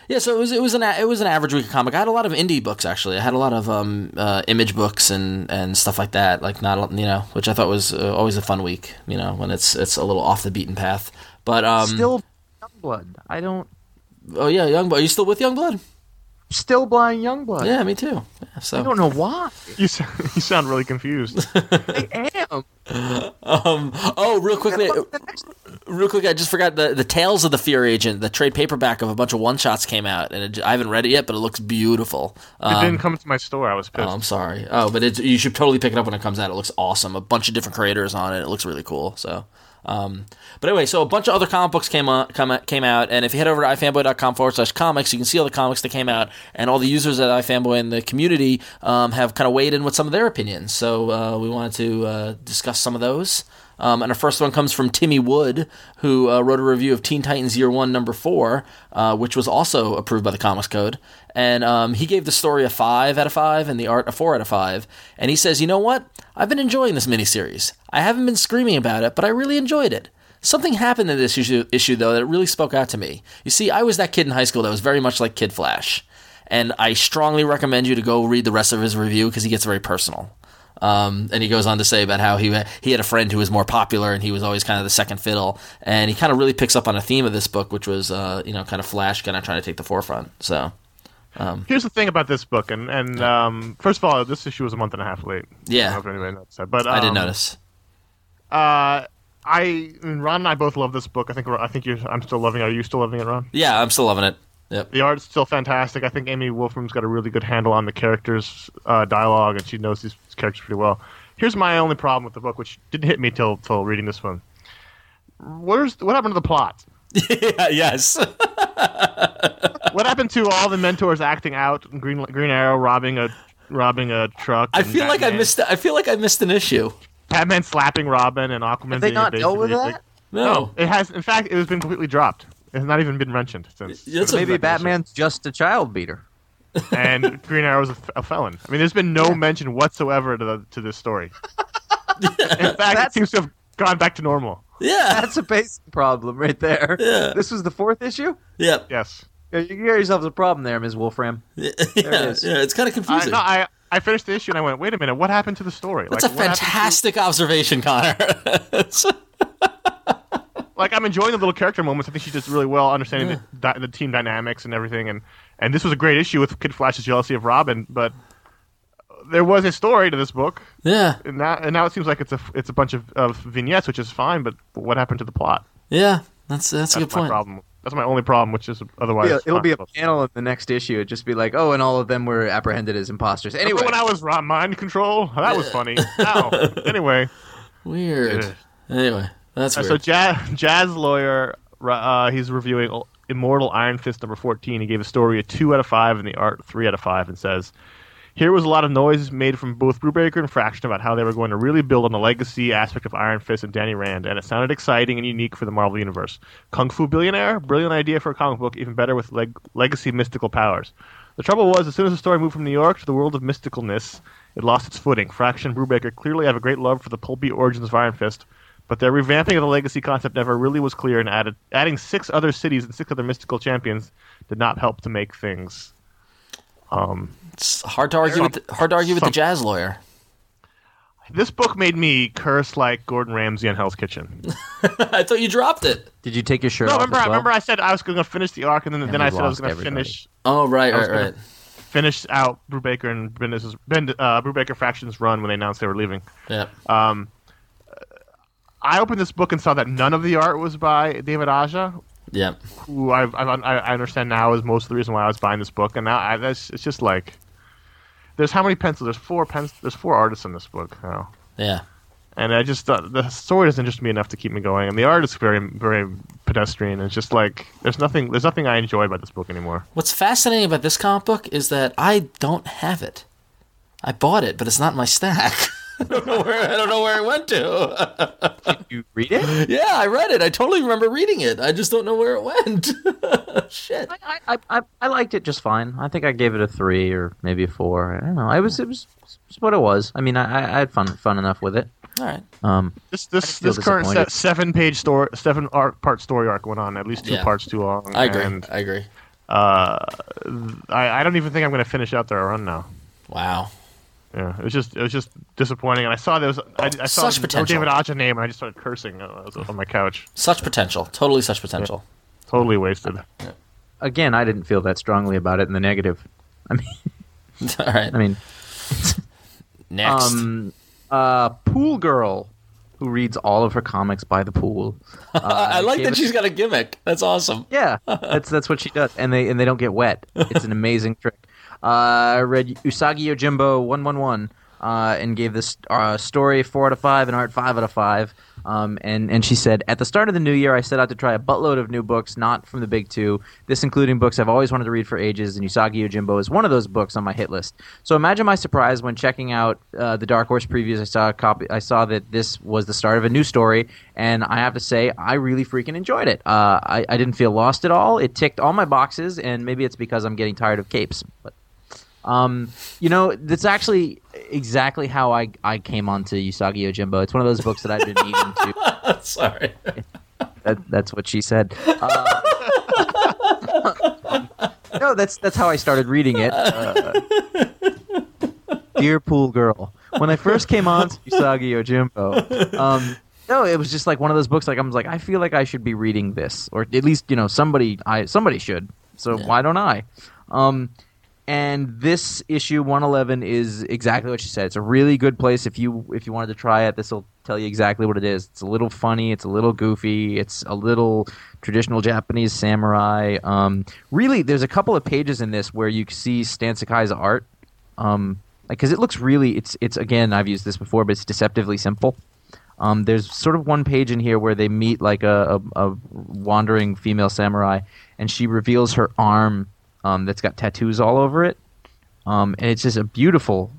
yeah, so it was it was an a- it was an average week of comic. I had a lot of indie books actually. I had a lot of um, uh, image books and, and stuff like that. Like not you know, which I thought was uh, always a fun week. You know, when it's it's a little off the beaten path. But um, Still Youngblood. I don't. oh yeah, Youngblood. Are you still with Youngblood? Still blind Youngblood. Yeah, me too. Yeah, so I don't know why. you, sound, [laughs] you sound really confused. I am. Um, oh, real quickly, real quick, I just forgot the the Tales of the Fear Agent, the trade paperback of a bunch of one shots came out, and it, I haven't read it yet, but it looks beautiful. it Um, didn't come to my store. I was pissed. oh, I'm sorry. Oh, but it's, you should totally pick it up when it comes out. It looks awesome. A bunch of different creators on it. It looks really cool. So. Um, but anyway, so a bunch of other comic books came out, come came out, and if you head over to ifanboy.com forward slash comics, you can see all the comics that came out, and all the users at ifanboy in the community um, have kind of weighed in with some of their opinions. So uh, we wanted to uh, discuss some of those. Um, and our first one comes from Timmy Wood, who uh, wrote a review of Teen Titans Year One, Number Four, uh, which was also approved by the Comics Code. And um, he gave the story a five out of five and the art a four out of five. And he says, "You know what? I've been enjoying this miniseries. I haven't been screaming about it, but I really enjoyed it." Something happened in this issue, issue though that really spoke out to me. You see, I was that kid in high school that was very much like Kid Flash, and I strongly recommend you to go read the rest of his review because he gets very personal. Um, and he goes on to say about how he he had a friend who was more popular and he was always kind of the second fiddle. And he kind of really picks up on a theme of this book, which was uh, you know kind of Flash kind of trying to take the forefront. So Here's the thing about this book, and and um, first of all, this issue was a month and a half late. Yeah. I don't know if anybody noticed that, but I did um, notice. Uh, I Ron and I both love this book. I think I think you're. I'm still loving it. Are you still loving it, Ron? Yeah, I'm still loving it. Yep. The art's still fantastic. I think Amy Wolfram's got a really good handle on the characters' uh, dialogue, and she knows these characters pretty well. Here's my only problem with the book, which didn't hit me till till reading this one. Where's what happened to the plot? yeah, [laughs] yes. [laughs] What happened to all the mentors acting out? Green Green Arrow robbing a robbing a truck. I and feel like I missed. I feel like I missed an issue. Batman slapping Robin and Aquaman. Have they being not dealt with basically- that? No. it has. In fact, it has been completely dropped. It has not even been mentioned since. That's a- Maybe Batman's just a child beater. [laughs] and Green Arrow's a, f- a felon. I mean, there's been no mention whatsoever to the, to this story. [laughs] In fact, That's- it seems to have gone back to normal. Yeah. That's a basic problem right there. Yeah. This was the fourth issue. Yep. Yes. Yeah, You got yourself a problem there, Ms. Wolfram. Yeah, it [laughs] is. yeah, it's kind of I, confusing. no, I I finished the issue and I went, wait a minute, what happened to the story? That's like, a what happened to- fantastic observation, Connor. It's- like I'm enjoying the little character moments. I think she does really well understanding the, the team dynamics and everything. And and this was a great issue with Kid Flash's jealousy of Robin, but there was a story to this book, yeah, and now and now it seems like it's a it's a bunch of, of vignettes, which is fine. But what happened to the plot? yeah. That's that's a good my point. problem. That's my only problem, which is otherwise. Yeah, it'll be a panel in the next issue. It'd just be like, oh, and all of them were apprehended as imposters. Anyway, Remember when I was ra- mind control? That was funny. Ow. [laughs] anyway, Weird. Yeah. Anyway, that's uh, so Jazz, Jazz Lawyer, uh, he's reviewing Immortal Iron Fist number 14. He gave a story a 2 out of 5 and the art 3 out of 5 and says, Here was a lot of noise made from both Brubaker and Fraction about how they were going to really build on the legacy aspect of Iron Fist and Danny Rand, and it sounded exciting and unique for the Marvel Universe. Kung Fu Billionaire? Brilliant idea for a comic book, even better with leg- legacy mystical powers. The trouble was, as soon as the story moved from New York to the world of mysticalness, it lost its footing. Fraction and Brubaker clearly have a great love for the pulpy origins of Iron Fist, but their revamping of the legacy concept never really was clear, and added adding six other cities and six other mystical champions did not help to make things. Um, It's hard to argue with the, hard to argue with the jazz lawyer. this book made me curse like Gordon Ramsay on Hell's Kitchen. [laughs] I thought you dropped it. did you take your shirt no, off? remember, as I well? remember I said I was going to finish the arc, and then, then I said I was going to finish Oh right, I right, gonna- right. finish out Brubaker and Bendis' Ben, uh, Brubaker Fraction's run when they announced they were leaving. Yeah. I opened this book and saw that none of the art was by David Aja, Yeah. who I've, I've, I understand now is most of the reason why I was buying this book. And now I, that's, it's just like there's how many pencils? There's four pens. There's four artists in this book now, Yeah. and I just uh, the story doesn't interest me enough to keep me going, and the art is very very pedestrian. It's just like there's nothing there's nothing I enjoy about this book anymore. What's fascinating about this comic book is that I don't have it. I bought it, but it's not in my stack. [laughs] [laughs] I don't know where I don't know where it went to. you read it. [laughs] yeah, I read it. I totally remember reading it. I just don't know where it went. [laughs] Shit. I, I, I, I liked it just fine. I think I gave it a three or maybe a four. I don't know. I was it was it's what it was. I mean, I, I had fun fun enough with it. All right. Um, This this this current se- seven page story seven arc part story arc went on at least two Yeah. parts too long. I agree. And I agree. uh, I I don't even think I'm going to finish out their run now. Wow. Yeah, it was just it was just disappointing, and I saw there was I, I saw Such potential. David Aja name, and I just started cursing uh, I was on my couch. Such potential. Totally such potential. Totally wasted. again, I didn't feel that strongly about it in the negative. I mean, [laughs] All right. I mean, [laughs] Next. um, uh, Pool Girl, who reads all of her comics by the pool. [laughs] Uh, I like that it- she's got a gimmick. That's awesome. Yeah, that's that's what she does, and they and they don't get wet. It's an amazing trick. Uh, I read Usagi Yojimbo one one one, and gave this uh, story four out of five and art five out of five. Um, and and she said at the start of the new year, I set out to try a buttload of new books, not from the big two. This including books I've always wanted to read for ages, and Usagi Yojimbo is one of those books on my hit list. So imagine my surprise when checking out uh, the Dark Horse previews. I saw a copy. I saw that this was the start of a new story, and I have to say, I really freaking enjoyed it. Uh, I, I didn't feel lost at all. It ticked all my boxes, and maybe it's because I'm getting tired of capes. But um, you know, that's actually exactly how I I came onto Usagi Yojimbo. It's one of those books that I've been meaning to. [laughs] Sorry. That, that's what she said. Uh, [laughs] no, that's that's how I started reading it. Uh, Dear Pool Girl. When I first came on to Usagi Yojimbo, um, no, it was just like one of those books. Like I was like, I feel like I should be reading this, or at least you know somebody I somebody should. So Yeah. why don't I? Um, and this issue 111 is exactly what she said. It's a really good place if you if you wanted to try it. This will tell you exactly what it is. It's a little funny. It's a little goofy. It's a little traditional Japanese samurai. Um, really, there's a couple of pages in this where you see Stan Sakai's art. Um, because it looks really it's it's again I've used this before, but it's deceptively simple. Um, there's sort of one page in here where they meet like a, a, a wandering female samurai, and she reveals her arm um, that's got tattoos all over it, um, and it's just a beautiful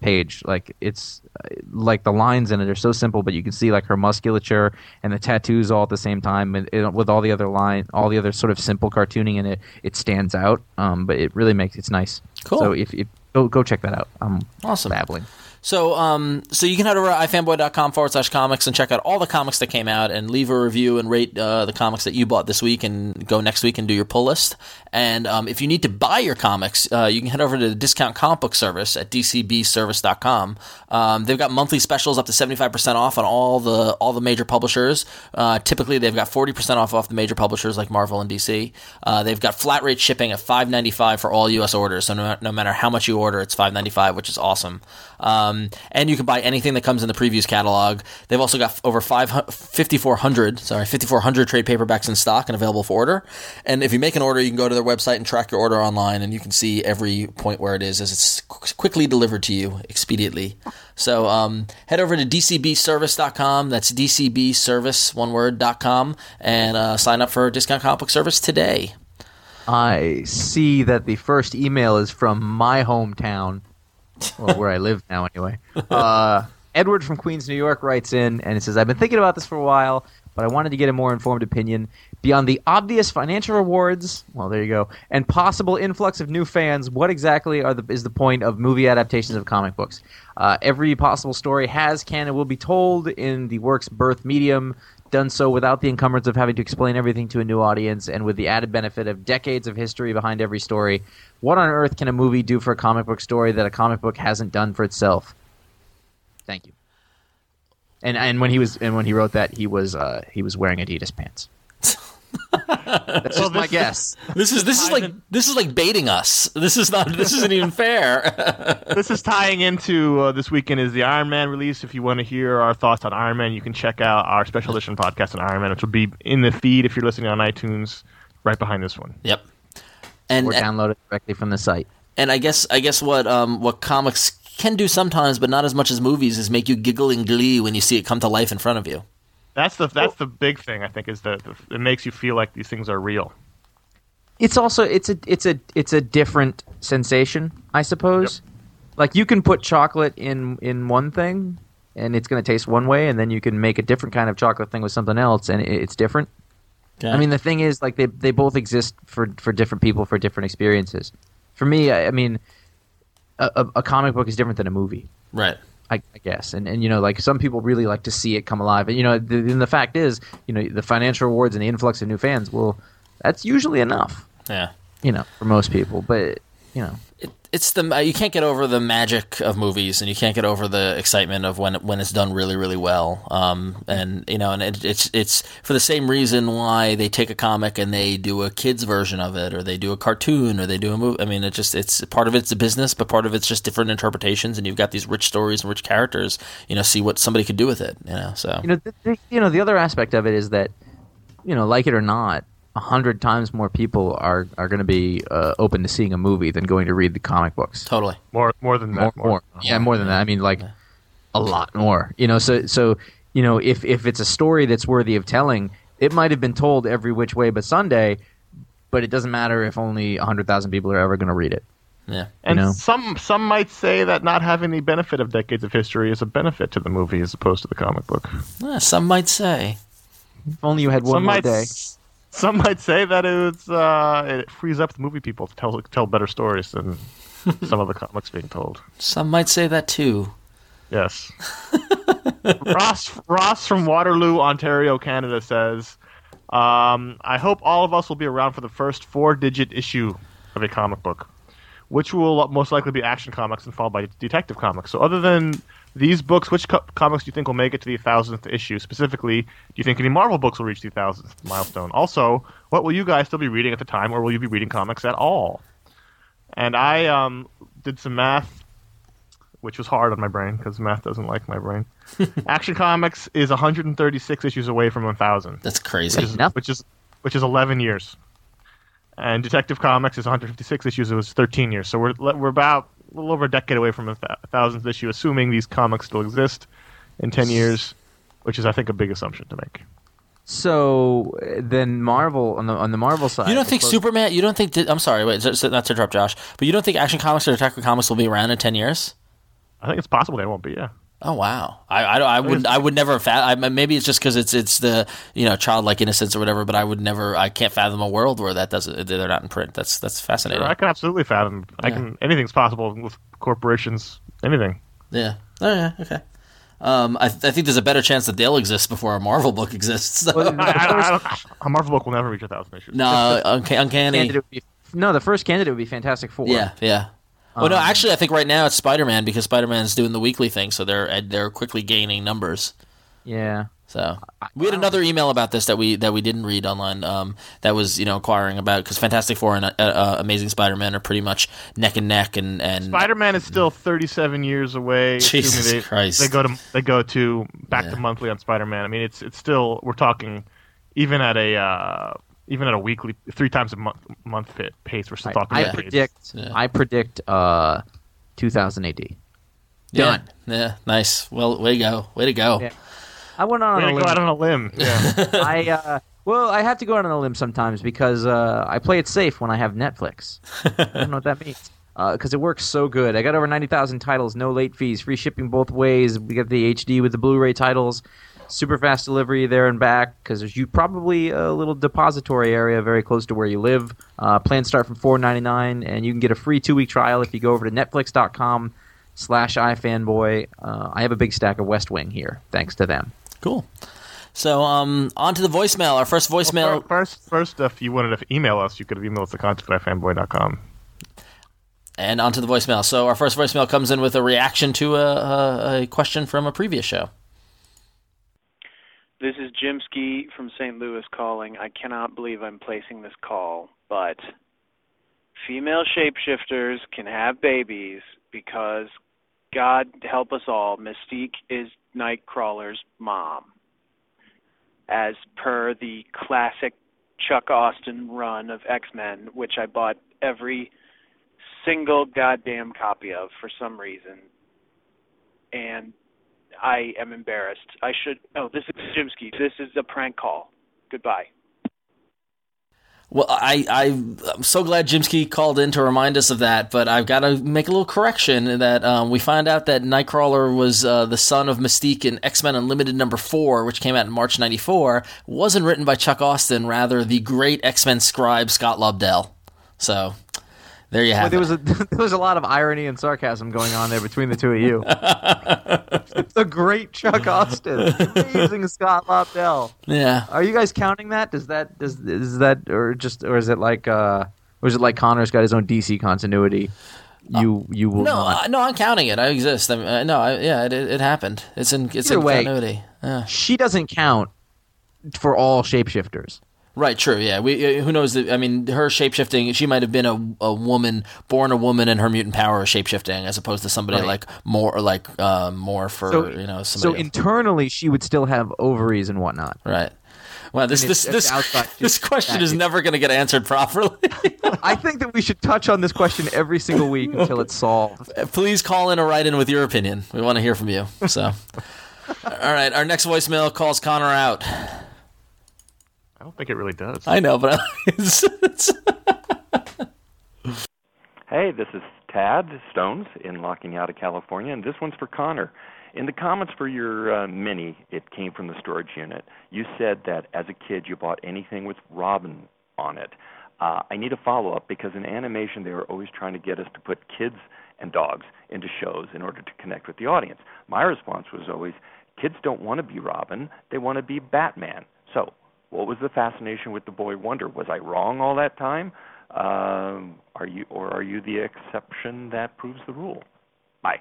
page. Like it's uh, like the lines in it are so simple, but you can see like her musculature and the tattoos all at the same time, and it, with all the other line, all the other sort of simple cartooning in it, it stands out. Um, but it really makes it's nice. Cool. So if, if go go check that out. I'm Awesome. babbling. So, um, so you can head over to ifanboy.com forward slash comics and check out all the comics that came out and leave a review and rate uh, the comics that you bought this week and go next week and do your pull list. And um, if you need to buy your comics, uh, you can head over to the discount comic book service at dcbservice.com. Um, they've got monthly specials up to 75% off on all the all the major publishers. Uh, typically, they've got 40% off off the major publishers like Marvel and DC. Uh, they've got flat rate shipping at 5.95 for all U.S. orders. So no, no matter how much you order, it's 5.95, which is awesome. Um, and you can buy anything that comes in the previews catalog. They've also got over 5,400, sorry, 5,400 trade paperbacks in stock and available for order. And if you make an order, you can go to their website and track your order online, and you can see every point where it is as it's qu- quickly delivered to you expediently. So um, head over to dcbservice.com. That's dcbservice, one word, dot com, and uh, sign up for discount book service today. I see that the first email is from my hometown, [laughs] well, where I live now, anyway. Uh, Edward from Queens, New York, writes in and it says, "I've been thinking about this for a while, but I wanted to get a more informed opinion. Beyond the obvious financial rewards, well, there you go, and possible influx of new fans, what exactly are the, is the point of movie adaptations of comic books? Uh, every possible story has, can, and will be told in the work's birth medium." Done so without the encumbrance of having to explain everything to a new audience, and with the added benefit of decades of history behind every story. What on earth can a movie do for a comic book story that a comic book hasn't done for itself? Thank you. And and when he was and when he wrote that, he was uh, he was wearing Adidas pants. That's just my this- guess. This is this is like this is like baiting us. This is not. This isn't even fair. [laughs] this is tying into uh, this weekend is the Iron Man release. If you want to hear our thoughts on Iron Man, you can check out our special edition podcast on Iron Man, which will be in the feed if you're listening on iTunes, right behind this one. yep. And Or download it directly from the site. and I guess I guess what um what comics can do sometimes, but not as much as movies, is make you giggle in glee when you see it come to life in front of you. That's the that's the big thing I think is that it makes you feel like these things are real. It's also it's a it's a it's a different sensation, I suppose. Like you can put chocolate in in one thing, and it's going to taste one way, and then you can make a different kind of chocolate thing with something else, and it, it's different. I mean, the thing is, like they they both exist for for different people for different experiences. For me, I, I mean, a, a, a comic book is different than a movie. right. I, I guess, and and you know, like some people really like to see it come alive, and you know, the, and the fact is, you know, the financial rewards and the influx of new fans, well, that's usually enough, Yeah. you know, for most people. But you know, It, it's the uh, you can't get over the magic of movies, and you can't get over the excitement of when when it's done really really well. Um, and you know, and it, it's it's for the same reason why they take a comic and they do a kids version of it, or they do a cartoon, or they do a movie. I mean, it just it's part of it's a business, but part of it's just different interpretations, and you've got these rich stories and rich characters. You know, see what somebody could do with it. You know, so you know, the, the, you know, the other aspect of it is that, you know, like it or not, a hundred times more people are are going to be uh, open to seeing a movie than going to read the comic books. totally. More more than more, that. more, yeah, more than that. I mean, like a lot more. You know, so so you know, if if it's a story that's worthy of telling, it might have been told every which way but Sunday, but it doesn't matter if only hundred thousand people are ever going to read it. Yeah. And you know? some some might say that not having the benefit of decades of history is a benefit to the movie as opposed to the comic book. Yeah, some might say. If only you had one some more might day. [laughs] some might say that it's uh, it frees up the movie people to tell tell better stories than [laughs] some of the comics being told. Some might say that too. Yes. [laughs] Ross Ross from Waterloo, Ontario, Canada says, um, "I hope all of us will be around for the first four-digit issue of a comic book, which will most likely be Action Comics and followed by Detective Comics. So, other than these books, which co- comics do you think will make it to the thousandth issue? Specifically, do you think any Marvel books will reach the thousandth milestone? Also, what will you guys still be reading at the time, or will you be reading comics at all?" And I um, did some math, which was hard on my brain because math doesn't like my brain. [laughs] Action Comics is 136 issues away from 1,000, That's which crazy. is, Enough. which is which is 11 years. And Detective Comics is 156 issues. It was 13 years. So we're we're about a little over a decade away from a th- thousandth issue, assuming these comics still exist in 10 years, which is I think a big assumption to make. So then Marvel on the on the Marvel side. You don't think suppose- Superman? You don't think? I'm sorry, wait, so, so not to interrupt, Josh, but you don't think Action Comics or Detective Comics will be around in ten years? I think it's possible they won't be. Yeah. Oh wow, I I, I would I would never fathom. I, maybe it's just because it's it's the you know childlike innocence or whatever. But I would never. I can't fathom a world where that doesn't. They're not in print. That's that's fascinating. I can absolutely fathom. I Yeah. can. Anything's possible with corporations. Anything. Yeah. Oh yeah. Okay. Um, I, th- I think there's a better chance that they'll exist before a Marvel book exists. So. Well, I, I, don't- I don't, [laughs] a Marvel book will never reach a thousand issues. no, unca- uncanny. candidate be, no, the first candidate would be Fantastic Four. Yeah, yeah. Well, no, Um, actually, I think right now it's Spider Man because Spider Man's doing the weekly thing, so they're they're quickly gaining numbers. yeah. So we had another email about this that we that we didn't read online. Um, that was you know inquiring about because Fantastic Four and uh, uh, Amazing Spider Man are pretty much neck and neck, and and Spider Man is still thirty seven years away. Jesus assuming they, Christ. They go to they go to back Yeah. to monthly on Spider Man. I mean, it's it's still we're talking even at a uh, even at a weekly three times a month month fit pace. We're still I, talking. I decades. predict. Yeah. I predict. Uh, 2000 AD. done. Yeah, nice. Well, way to go, way to go. Yeah. I went on Way a to limb. go out on a limb. [laughs] Yeah. I uh, well, I have to go out on a limb sometimes because uh, I play it safe when I have Netflix. I don't know what that means because it works so good. I got over ninety thousand titles, no late fees, free shipping both ways. We get the HD with the Blu-ray titles, super fast delivery there and back because there's you probably a little depository area very close to where you live. Uh, plans start from four ninety nine, and you can get a free two week trial if you go over to Netflix.com. Slash iFanboy. Uh, I have a big stack of West Wing here, thanks to them. Cool. So, um, on to the voicemail. Our first voicemail. Fir- First, first, if you wanted to email us, you could have emailed us at contact at fanboy.com. And onto the voicemail. So our first voicemail comes in with a reaction to a, a, a question from a previous show. This is Jim Ski from St. Louis calling. I cannot believe I'm placing this call, but female shapeshifters can have babies because God help us all, Mystique is Nightcrawler's mom. As per the classic Chuck Austen run of X-Men, which I bought every single goddamn copy of for some reason. And I am embarrassed. I should. Oh, this is Jimsky. This is a prank call. Goodbye. Well, I, I I'm so glad Jimsky called in to remind us of that, but I've got to make a little correction that um, we find out that Nightcrawler was uh, the son of Mystique in X Men Unlimited number four, which came out in March '94. Wasn't written by Chuck Austen, rather the great X Men scribe Scott Lobdell. So there you Well, have there it. was a [laughs] there was a lot of irony and sarcasm going on there between the two of you. [laughs] the great Chuck Austen, amazing Scott Lobdell. yeah. Are you guys counting that? Does that does is that or just or is it like uh or is it like Connor's got his own DC continuity? You you will No, not. uh, no, I'm counting it. I exist. I mean, uh, no, I, yeah, it, it it happened. It's in it's Either in way. continuity. Yeah. She doesn't count for all shapeshifters. Right, true. Yeah, we uh, who knows? I mean, her shapeshifting. She might have been a, a woman, born a woman, and her mutant power is shapeshifting, as opposed to somebody Right. like more, or like uh, more for So you know so internally she would still have ovaries and whatnot. right. Well, this And this it's- this it's [laughs] this question is never going to get answered properly. [laughs] I think that we should touch on this question every single week until it's solved. [laughs] Please call in or write in with your opinion. We want to hear from you. So, all right, our next voicemail calls Connor out. I don't think it really does. I know, but [laughs] it's, it's, Hey, this is Tad Stones in Locking Out of California, and this one's for Connor. In the comments for your uh, mini, it came from the storage unit. You said that as a kid you bought anything with Robin on it. Uh, I need a follow up because in animation they were always trying to get us to put kids and dogs into shows in order to connect with the audience. My response was always, kids don't want to be Robin, they want to be Batman. So, what was the fascination with the boy Wonder? Was I wrong all that time? Um, are you, or are you the exception that proves the rule? Bye.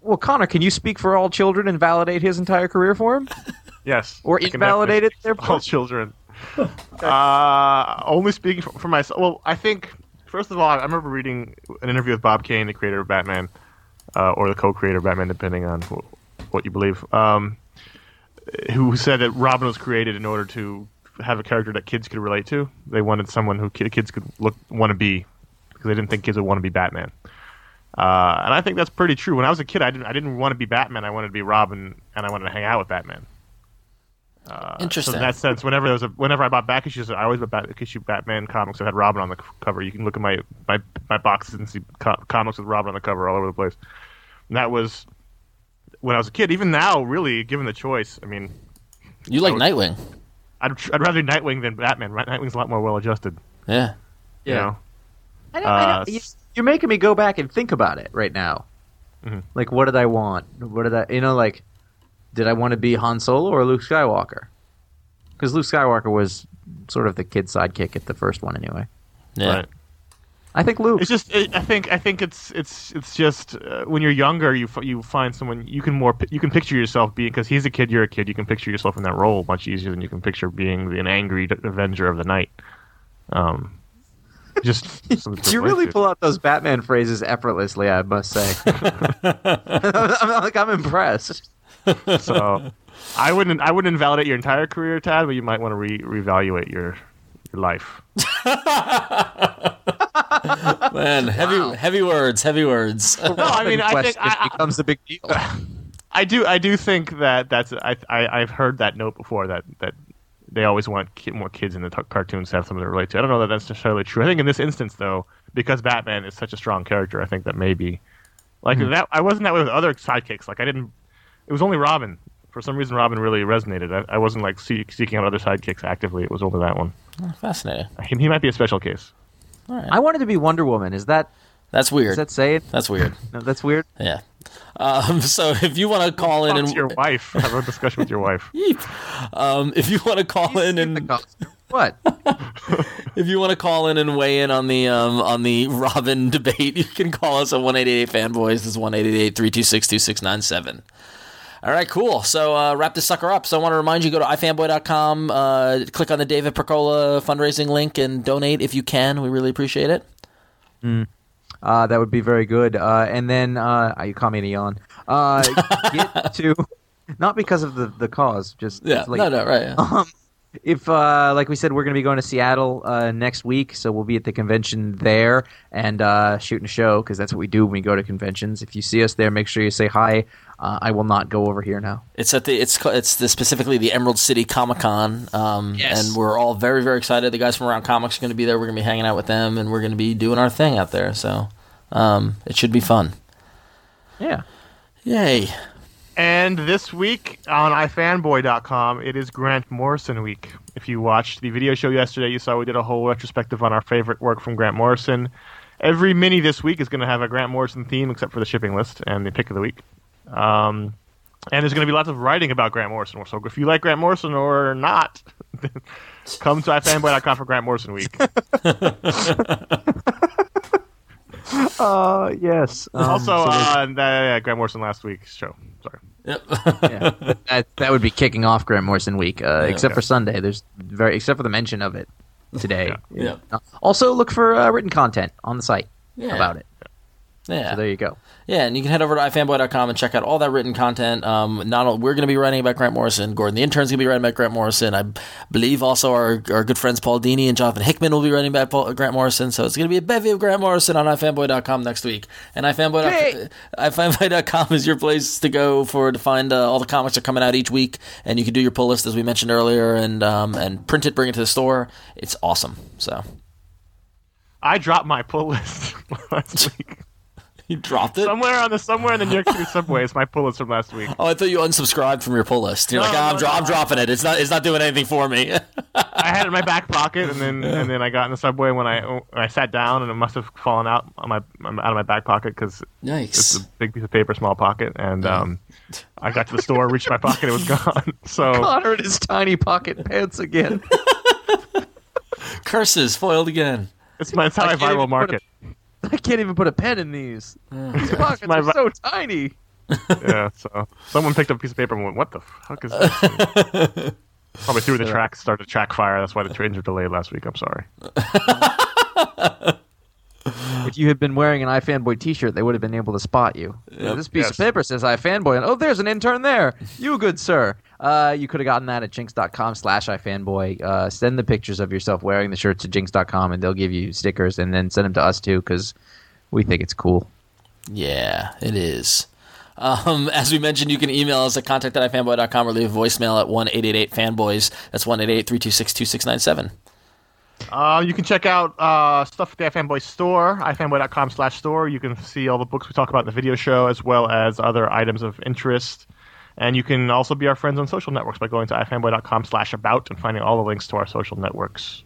Well, Connor, can you speak for all children and validate his entire career for him? [laughs] Yes. Or I invalidate it, definitely therefore? All children. [laughs] uh, only speaking for, for myself. Well, I think first of all, I remember reading an interview with Bob Kane, the creator of Batman, uh, or the co-creator of Batman, depending on wh- what you believe. Um, who said that Robin was created in order to have a character that kids could relate to. They wanted someone who ki- kids could look want to be because they didn't think kids would want to be Batman. Uh, and I think that's pretty true. When I was a kid, I didn't I didn't want to be Batman. I wanted to be Robin, and I wanted to hang out with Batman. Uh, Interesting. So in that sense, whenever there was a, whenever I bought back issues, I always bought back issue Batman comics that had Robin on the cover. You can look at my my, my boxes and see co- comics with Robin on the cover all over the place. And that was when I was a kid. Even now, really, given the choice, I mean, You like would- Nightwing? I'd, I'd rather Nightwing than Batman. Right? Nightwing's a lot more well adjusted. Yeah. You know? I don't, I Uh, don't, you, you're making me go back and think about it right now. Mhm. Like, what did I want? What did I, you know, like, did I want to be Han Solo or Luke Skywalker? Because Luke Skywalker was sort of the kid sidekick at the first one, anyway. Yeah. Right. I think Luke. It's just it, I think I think it's it's it's just uh, when you're younger you f- you find someone you can more you can picture yourself being because he's a kid you're a kid you can picture yourself in that role much easier than you can picture being an angry avenger of the night. Um, just [laughs] you really pull out those Batman phrases effortlessly, I must say. [laughs] I'm, like, I'm impressed. so I wouldn't I wouldn't invalidate your entire career, Tad, but you might want to re reevaluate your life. [laughs] Man, heavy heavy words, heavy words. No, I mean I think I, I- becomes a big deal. [laughs] I do I do think that that's I, I I've heard that note before that that they always want ki- more kids in the t- cartoons to have something to relate to. I don't know that that's necessarily true. I think in this instance though, because Batman is such a strong character, I think that maybe like hmm. that I wasn't that way with other sidekicks. Like I didn't. It was only Robin. For some reason, Robin really resonated. I, I wasn't like see, seeking out other sidekicks actively. It was only that one. Fascinating. He, he might be a special case. I wanted to be Wonder Woman. Is that That's weird. is that say it? That's weird. [laughs] No, that's weird. Yeah. Um, [laughs] so if you want to call in and your wife. [laughs] Have a discussion with your wife. um, if you want to call in and. What? if you want to call in and weigh in on the um, on the Robin debate, you can call us at one eight eight eight fanboys. This is one eight eight eight three two six two six nine seven. All right, cool. So uh, wrap this sucker up. So I want to remind you, go to ifanboy.com, uh, click on the David Percola fundraising link, and donate if you can. We really appreciate it. Uh, that would be very good. Uh, and then uh, you call me a yawn. Uh, [laughs] get to not because of the the cause, just Yeah, late. no, no, right. yeah. Um, if uh, like we said, we're going to be going to Seattle uh, next week, so we'll be at the convention there and uh, shooting a show because that's what we do when we go to conventions. If you see us there, make sure you say hi. Uh, I will not go over here now. It's at the it's it's the specifically the Emerald City Comic Con, um, Yes. and we're all very very excited. The guys from Around Comics are going to be there. We're going to be hanging out with them, and we're going to be doing our thing out there. So um, it should be fun. Yeah. Yay! And this week on ifanboy.com, it is Grant Morrison week. If you watched the video show yesterday, you saw we did a whole retrospective on our favorite work from Grant Morrison. Every mini this week is going to have a Grant Morrison theme, except for the shipping list and the pick of the week. Um, and there's going to be lots of writing about Grant Morrison. So if you like Grant Morrison or not, [laughs] come to ifanboy.com for Grant Morrison week. [laughs] [laughs] Uh, yes. Um, also, so there's- uh, that, yeah, Grant Morrison last week's show. Sorry. Yep. [laughs] yeah, that, that would be kicking off Grant Morrison week, uh, except Yeah. for Sunday. There's very except for the mention of it today. Yeah. Uh, Also, look for uh, written content on the site Yeah. about it. Yeah. So there you go. Yeah, and you can head over to ifanboy.com and check out all that written content. Um, not all, we're going to be writing about Grant Morrison. Gordon, the intern's going to be writing about Grant Morrison. I believe also our, our good friends Paul Dini and Jonathan Hickman will be writing about Paul, Grant Morrison. So it's going to be a bevy of Grant Morrison on ifanboy.com next week. And ifanboy, Hey! ifanboy.com is your place to go for to find uh, all the comics that are coming out each week. And you can do your pull list as we mentioned earlier, and um, and print it, bring it to the store. It's awesome. So I dropped my pull list [laughs] last week. You dropped it. Somewhere on the somewhere in the New York City subway is my pull list from last week. Oh, I thought you unsubscribed from your pull list. You're No, like, "Ah, I'm, dro- no. I'm dropping it. It's not. It's not doing anything for me. [laughs] I had it in my back pocket, and then and then I got in the subway when I when I sat down, and it must have fallen out on my out of my back pocket because it's a big piece of paper, small pocket, and um, I got to the store, reached my pocket, it was gone. [laughs] So Connor in his tiny pocket pants again. [laughs] Curses foiled again. it's my it's how I, I viral put market. [laughs] I can't even put a pen in these. These [laughs] pockets my are so tiny. [laughs] yeah. So someone picked up a piece of paper and went, "What the fuck is this?" Probably threw the track, started track fire. That's why the trains were delayed last week. I'm sorry. if you had been wearing an iFanboy T-shirt, they would have been able to spot you. This piece Yes. of paper says iFanboy, and oh, there's an intern there. You good sir. Uh, you could have gotten that at jinx.com slash iFanboy. Uh, send the pictures of yourself wearing the shirt to jinx.com, and they'll give you stickers, and then send them to us too, because we think it's cool. Yeah, it is. Um, as we mentioned, you can email us at contact at ifanboy.com or leave a voicemail at 1 fanboys That's 1 326 2697. Uh, you can check out uh, stuff at the iFanboy store, ifanboy.com slash store. You can see all the books we talk about in the video show, as well as other items of interest. And you can also be our friends on social networks by going to ifanboy.com slash about and finding all the links to our social networks.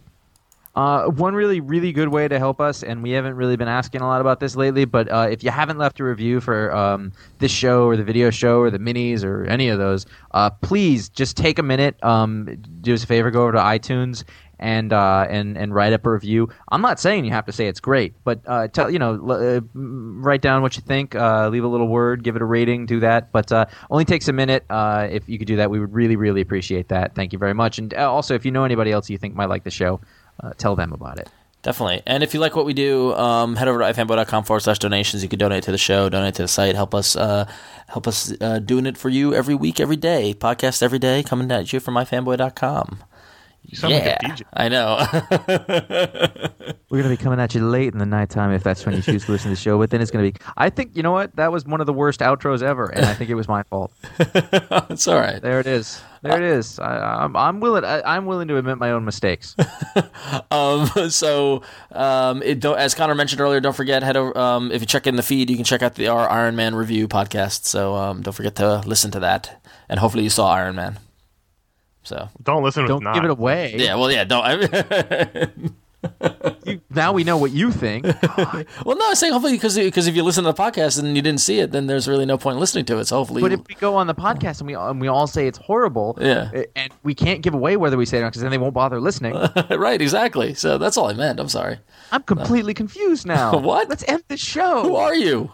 Uh, one really, really good way to help us, and we haven't really been asking a lot about this lately, but uh, if you haven't left a review for um, this show or the video show or the minis or any of those, uh, please just take a minute, um, do us a favor, go over to iTunes and uh, and and write up a review. I'm not saying you have to say it's great, but uh, tell you know, l- uh, write down what you think, uh, leave a little word, give it a rating, do that. But uh, only takes a minute. If you could do that, we would really, really appreciate that. Thank you very much. And also, if you know anybody else you think might like the show, tell them about it. Definitely. And if you like what we do, um, head over to ifanboy.com forward slash donations. You can donate to the show, donate to the site, help us uh, help us uh, doing it for you every week, every day. Podcast every day, coming at you from ifanboy.com. You sound yeah, like a DJ. I know. [laughs] We're gonna be coming at you late in the nighttime if that's when you choose to listen to the show. But then it's gonna be. I think you know what? That was one of the worst outros ever, and I think it was my fault. [laughs] it's all right. There it is. There it is. I, I'm, I'm willing. I, I'm willing to admit my own mistakes. [laughs] Um, so, um, it don't, as Connor mentioned earlier, don't forget head over. Um, if you check in the feed, you can check out the our Iron Man review podcast. So um, don't forget to listen to that, and hopefully you saw Iron Man. So Don't listen if Don't not. give it away. yeah, well, yeah, don't. I, You, [laughs] now we know what you think. [laughs] well, no, I'm saying hopefully because because if you listen to the podcast and you didn't see it, then there's really no point in listening to it. So hopefully, But if we go on the podcast and we and we all say it's horrible, Yeah. uh, and we can't give away whether we say it or not because then they won't bother listening. [laughs] right, exactly. So that's all I meant. I'm sorry. I'm completely confused now. What? Let's end this show. Who are you?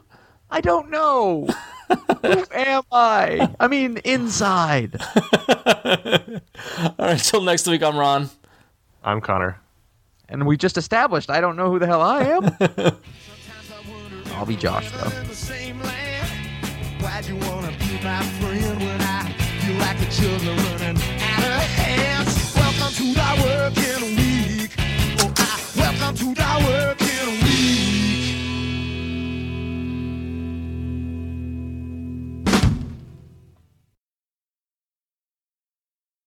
I don't know. Who am I? I mean, inside. All right, till next week, I'm Ron. I'm Connor. And we just established I don't know who the hell I am. [laughs] I'll be Josh, though. Welcome to the working week. Oh, I welcome to the working